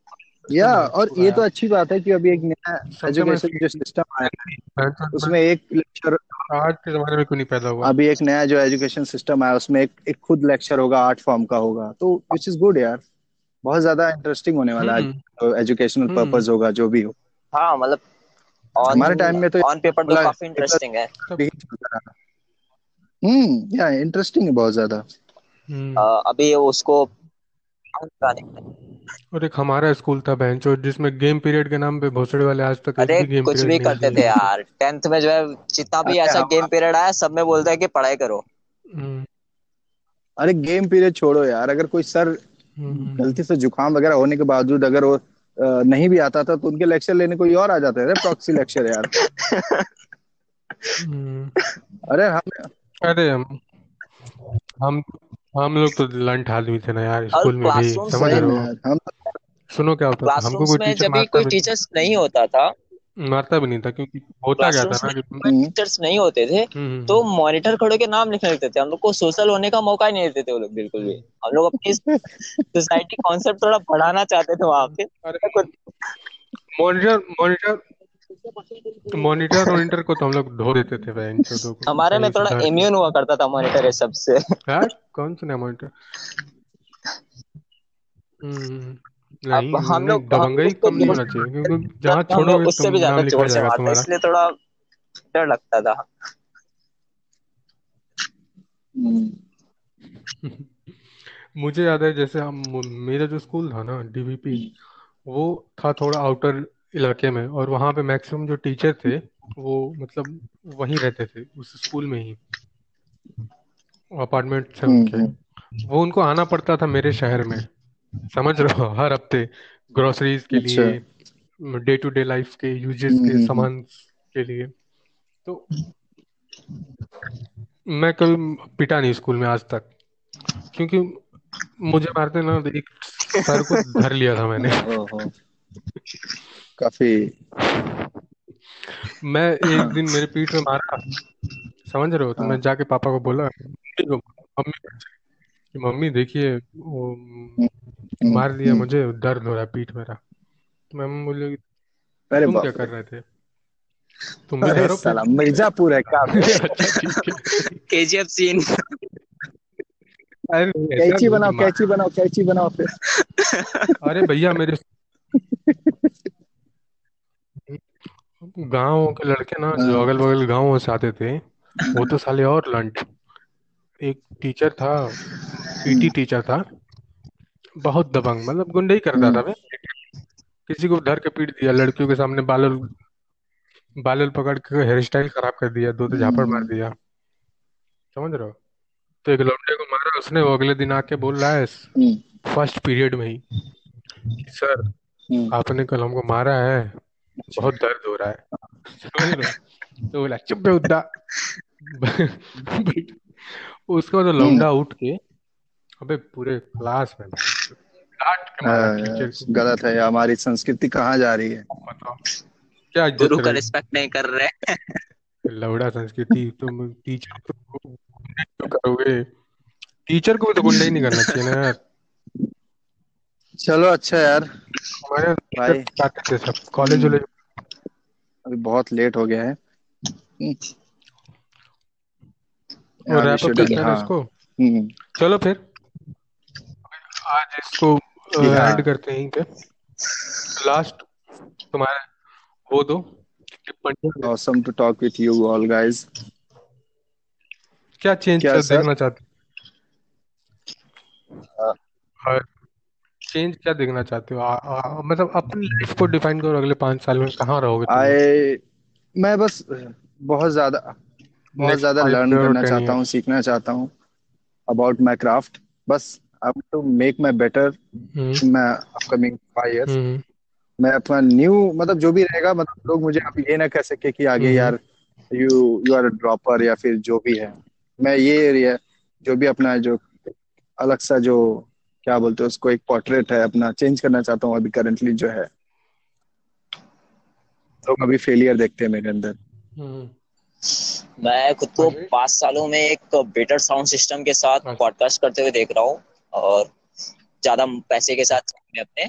या और ये तो अच्छी बात है कि अभी एक नया एजुकेशन जो सिस्टम आया है उसमें एक लेक्चर आज के जमाने में क्यों नहीं पैदा हुआ? अभी एक नया जो एजुकेशन सिस्टम आया उसमें एक एक खुद लेक्चर होगा आर्ट फॉर्म का होगा तो विच इज़ गुड यार। बहुत ज़्यादा इंटरेस्टिंग होने वाला है हम्म। एजुकेशनल हम्म। पर्पस होगा जो भी हो। हाँ मतलब हमारे टाइम में तो ऑन पेपर तो काफ़ी इंटरेस्टिंग है। हम्म या इंटरेस्टिंग है बहुत ज़्यादा। हम्म। अभी उसको। और एक हमारा स्कूल था बेंच और जिसमें गेम पीरियड के नाम पे भोसड़े वाले आज तक अरे भी गेम कुछ पीरियड भी नहीं करते थे यार। टेंथ में जो है जितना भी ऐसा गेम पीरियड आया सब में बोलता है कि पढ़ाई करो। हम्म। अरे गेम पीरियड छोड़ो यार। अगर कोई सर हम्म। गलती से जुकाम वगैरह होने के बावजूद अगर वो नहीं भी आता था तो उनके लेक्चर लेने कोई और आ जाते थे प्रॉक्सी लेक्चर यार। हम्म, अरे हम अरे हम हम हम लोग तो लंट आदमी थे ना यार और स्कूल में भी क्लासरूम्स समझ सही रहे हो? यार हम सुनो क्या होता था हमको क्लासरूम्स कोई में टीचर जब भी मारता कोई भी टीचर्स नहीं होता था। मारता भी नहीं था क्योंकि होता क्या था क्लासरूम्स ना में कि हम्म, टीचर्स नहीं होते थे हम्म तो मॉनिटर खड़े के नाम लिखने लगते थे। हम लोग को सोशल होने का मौका ही नहीं देते थे वो लोग बिल्कुल भी। हम लोग अपनी सोसाइटी कॉन्सेप्ट थोड़ा बढ़ाना चाहते थे वहाँ पे। अरे मॉनिटर मॉनिटर मॉनिटर मॉनिटर को तो हम लोग धो देते थे बहन चोदों को। हमारे में थोड़ा इम्यून हुआ करता था मॉनिटर ये सबसे। यार कौन सुना मॉनिटर हम्म नहीं हम लोग लोग को कम नहीं होना चाहिए क्योंकि जहाँ छोड़ोगे उससे भी ज़्यादा ज़ोर से मारते इसलिए थोड़ा डर लगता था। मुझे याद है जैसे हम मेरा जो स्कूल था ना डीवीपी वो था थोड़ा आउटर इलाके में और वहाँ पे मैक्सिमम जो टीचर थे वो मतलब वहीं रहते थे उस स्कूल में ही। अपार्टमेंट थे हम्म, उनके हम्म, वो उनको आना पड़ता था मेरे शहर में। समझ रहे हो? हर हफ़्ते ग्रोसरीज के अच्छा। लिए डे टू डे लाइफ के यूजेस हम्म, के हम्म, सामान के लिए। तो मैं कभी पिटा नहीं स्कूल में आज तक क्योंकि मुझे मारते ना एक सर को धर लिया था मैंने। काफ़ी मैं एक दिन मेरे पीठ में मारा। समझ रहे हो? तो मैं जाके पापा को बोला मम्मी मम्मी कि मम्मी देखिए वो हम्म, मार दिया हम्म, मुझे दर्द हो रहा है पीठ मेरा। तो मम्मी बोली अरे तुम क्या कर रहे थे? तुम भी अरे धरो साला मिर्जापुर है क्या? अच्छा केजीएफ सीन अरे कैची बनाओ कैची बनाओ कैची बनाओ फिर। अरे भैया मेरे गाँव के लड़के ना जो हाँ, अगल बगल गाँवों से आते थे वो तो साले और लंट। एक टीचर था पीटी हम्म, टीचर था बहुत दबंग मतलब गुंडई करता था हम्म, बे किसी को धर के पीट दिया लड़कियों के सामने बाल बाल पकड़ के हेयर स्टाइल खराब कर दिया दो तो झापड़ मार हम्म, दिया। समझ रहे हो? तो एक लौंडे को मारा उसने वो अगले दिन आके बोल रहा है हम्म, फ़र्स्ट पीरियड में ही सर हम्म, आपने कल हमको मारा है बहुत दर्द हो रहा है। समझ रहे तो बोला चुप बे उद्दा उसके बाद हम्म, लौंडा उठ के अबे पूरे क्लास में डांट के मारा हाँ, गलत है हमारी संस्कृति कहाँ जा रही है? क्या गुरु का रिस्पेक्ट नहीं कर रहे। लौड़ा संस्कृति तुम टीचर को करोगे? टीचर को भी तो गुंडे ही नहीं करना चाहिए ना यार। चलो अच्छा यार। हमारे भाई। थे सब। कॉलेज वॉलेज अभी बहुत लेट हो गया है। अभी रैप अप करते हैं हाँ। इसको? हम्म, चलो फिर। आज इसको एंड करते हैं पे लास्ट तुम्हारे वो दो। awesome to talk with you all guys क्या चेंज क्या देखना चाहते और चेंज क्या देखना चाहते हो? आ, आ, मतलब अपनी लाइफ को डिफाइन करो अगले पाँच साल में कहाँ रहोगे आए मैं बस बहुत ज़्यादा बहुत ज़्यादा लर्न करना चाहता हूँ सीखना चाहता हूँ अबाउट माई क्राफ्ट बस अब to make my better my upcoming five years हम्म। मैं अपना न्यू मतलब जो भी रहेगा मतलब लोग मुझे अब ये ना कह सके कि आगे हम्म। यार यू यू आर ड्रॉपर या फिर जो भी है। मैं ये एरिया जो भी अपना जो अलग सा जो क्या बोलते हैं उसको एक पोर्ट्रेट है अपना चेंज करना चाहता हूँ अभी करंटली जो है। लोग अभी फेलियर देखते हैं मेरे अंदर। हम्म। मैं खुद को पाँच सालों में एक बेटर साउंड सिस्टम के साथ अच्छा। पॉडकास्ट करते हुए देख रहा हूँ और ज़्यादा पैसे के साथ में अपने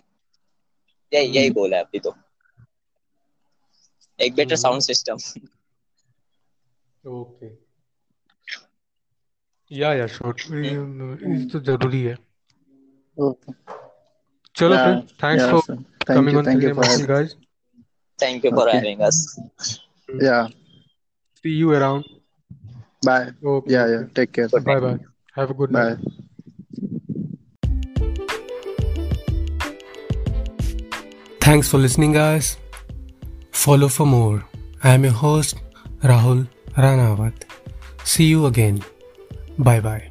यही यही हम्म गोल है अभी तो। एक बेटर हम्म। Sound system okay. Yeah yeah short ये तो ज़रूरी है। Okay. Chalo, yeah, thanks yeah, for thank coming you, on thank you for having guys. Thank you for okay. having us. Yeah. See you around. Bye. Okay. Yeah, yeah. Take care. Bye bye. bye. Have a good bye. night. Thanks for listening, guys. Follow for more. I am your host, Rahul Ranawat. See you again. Bye bye.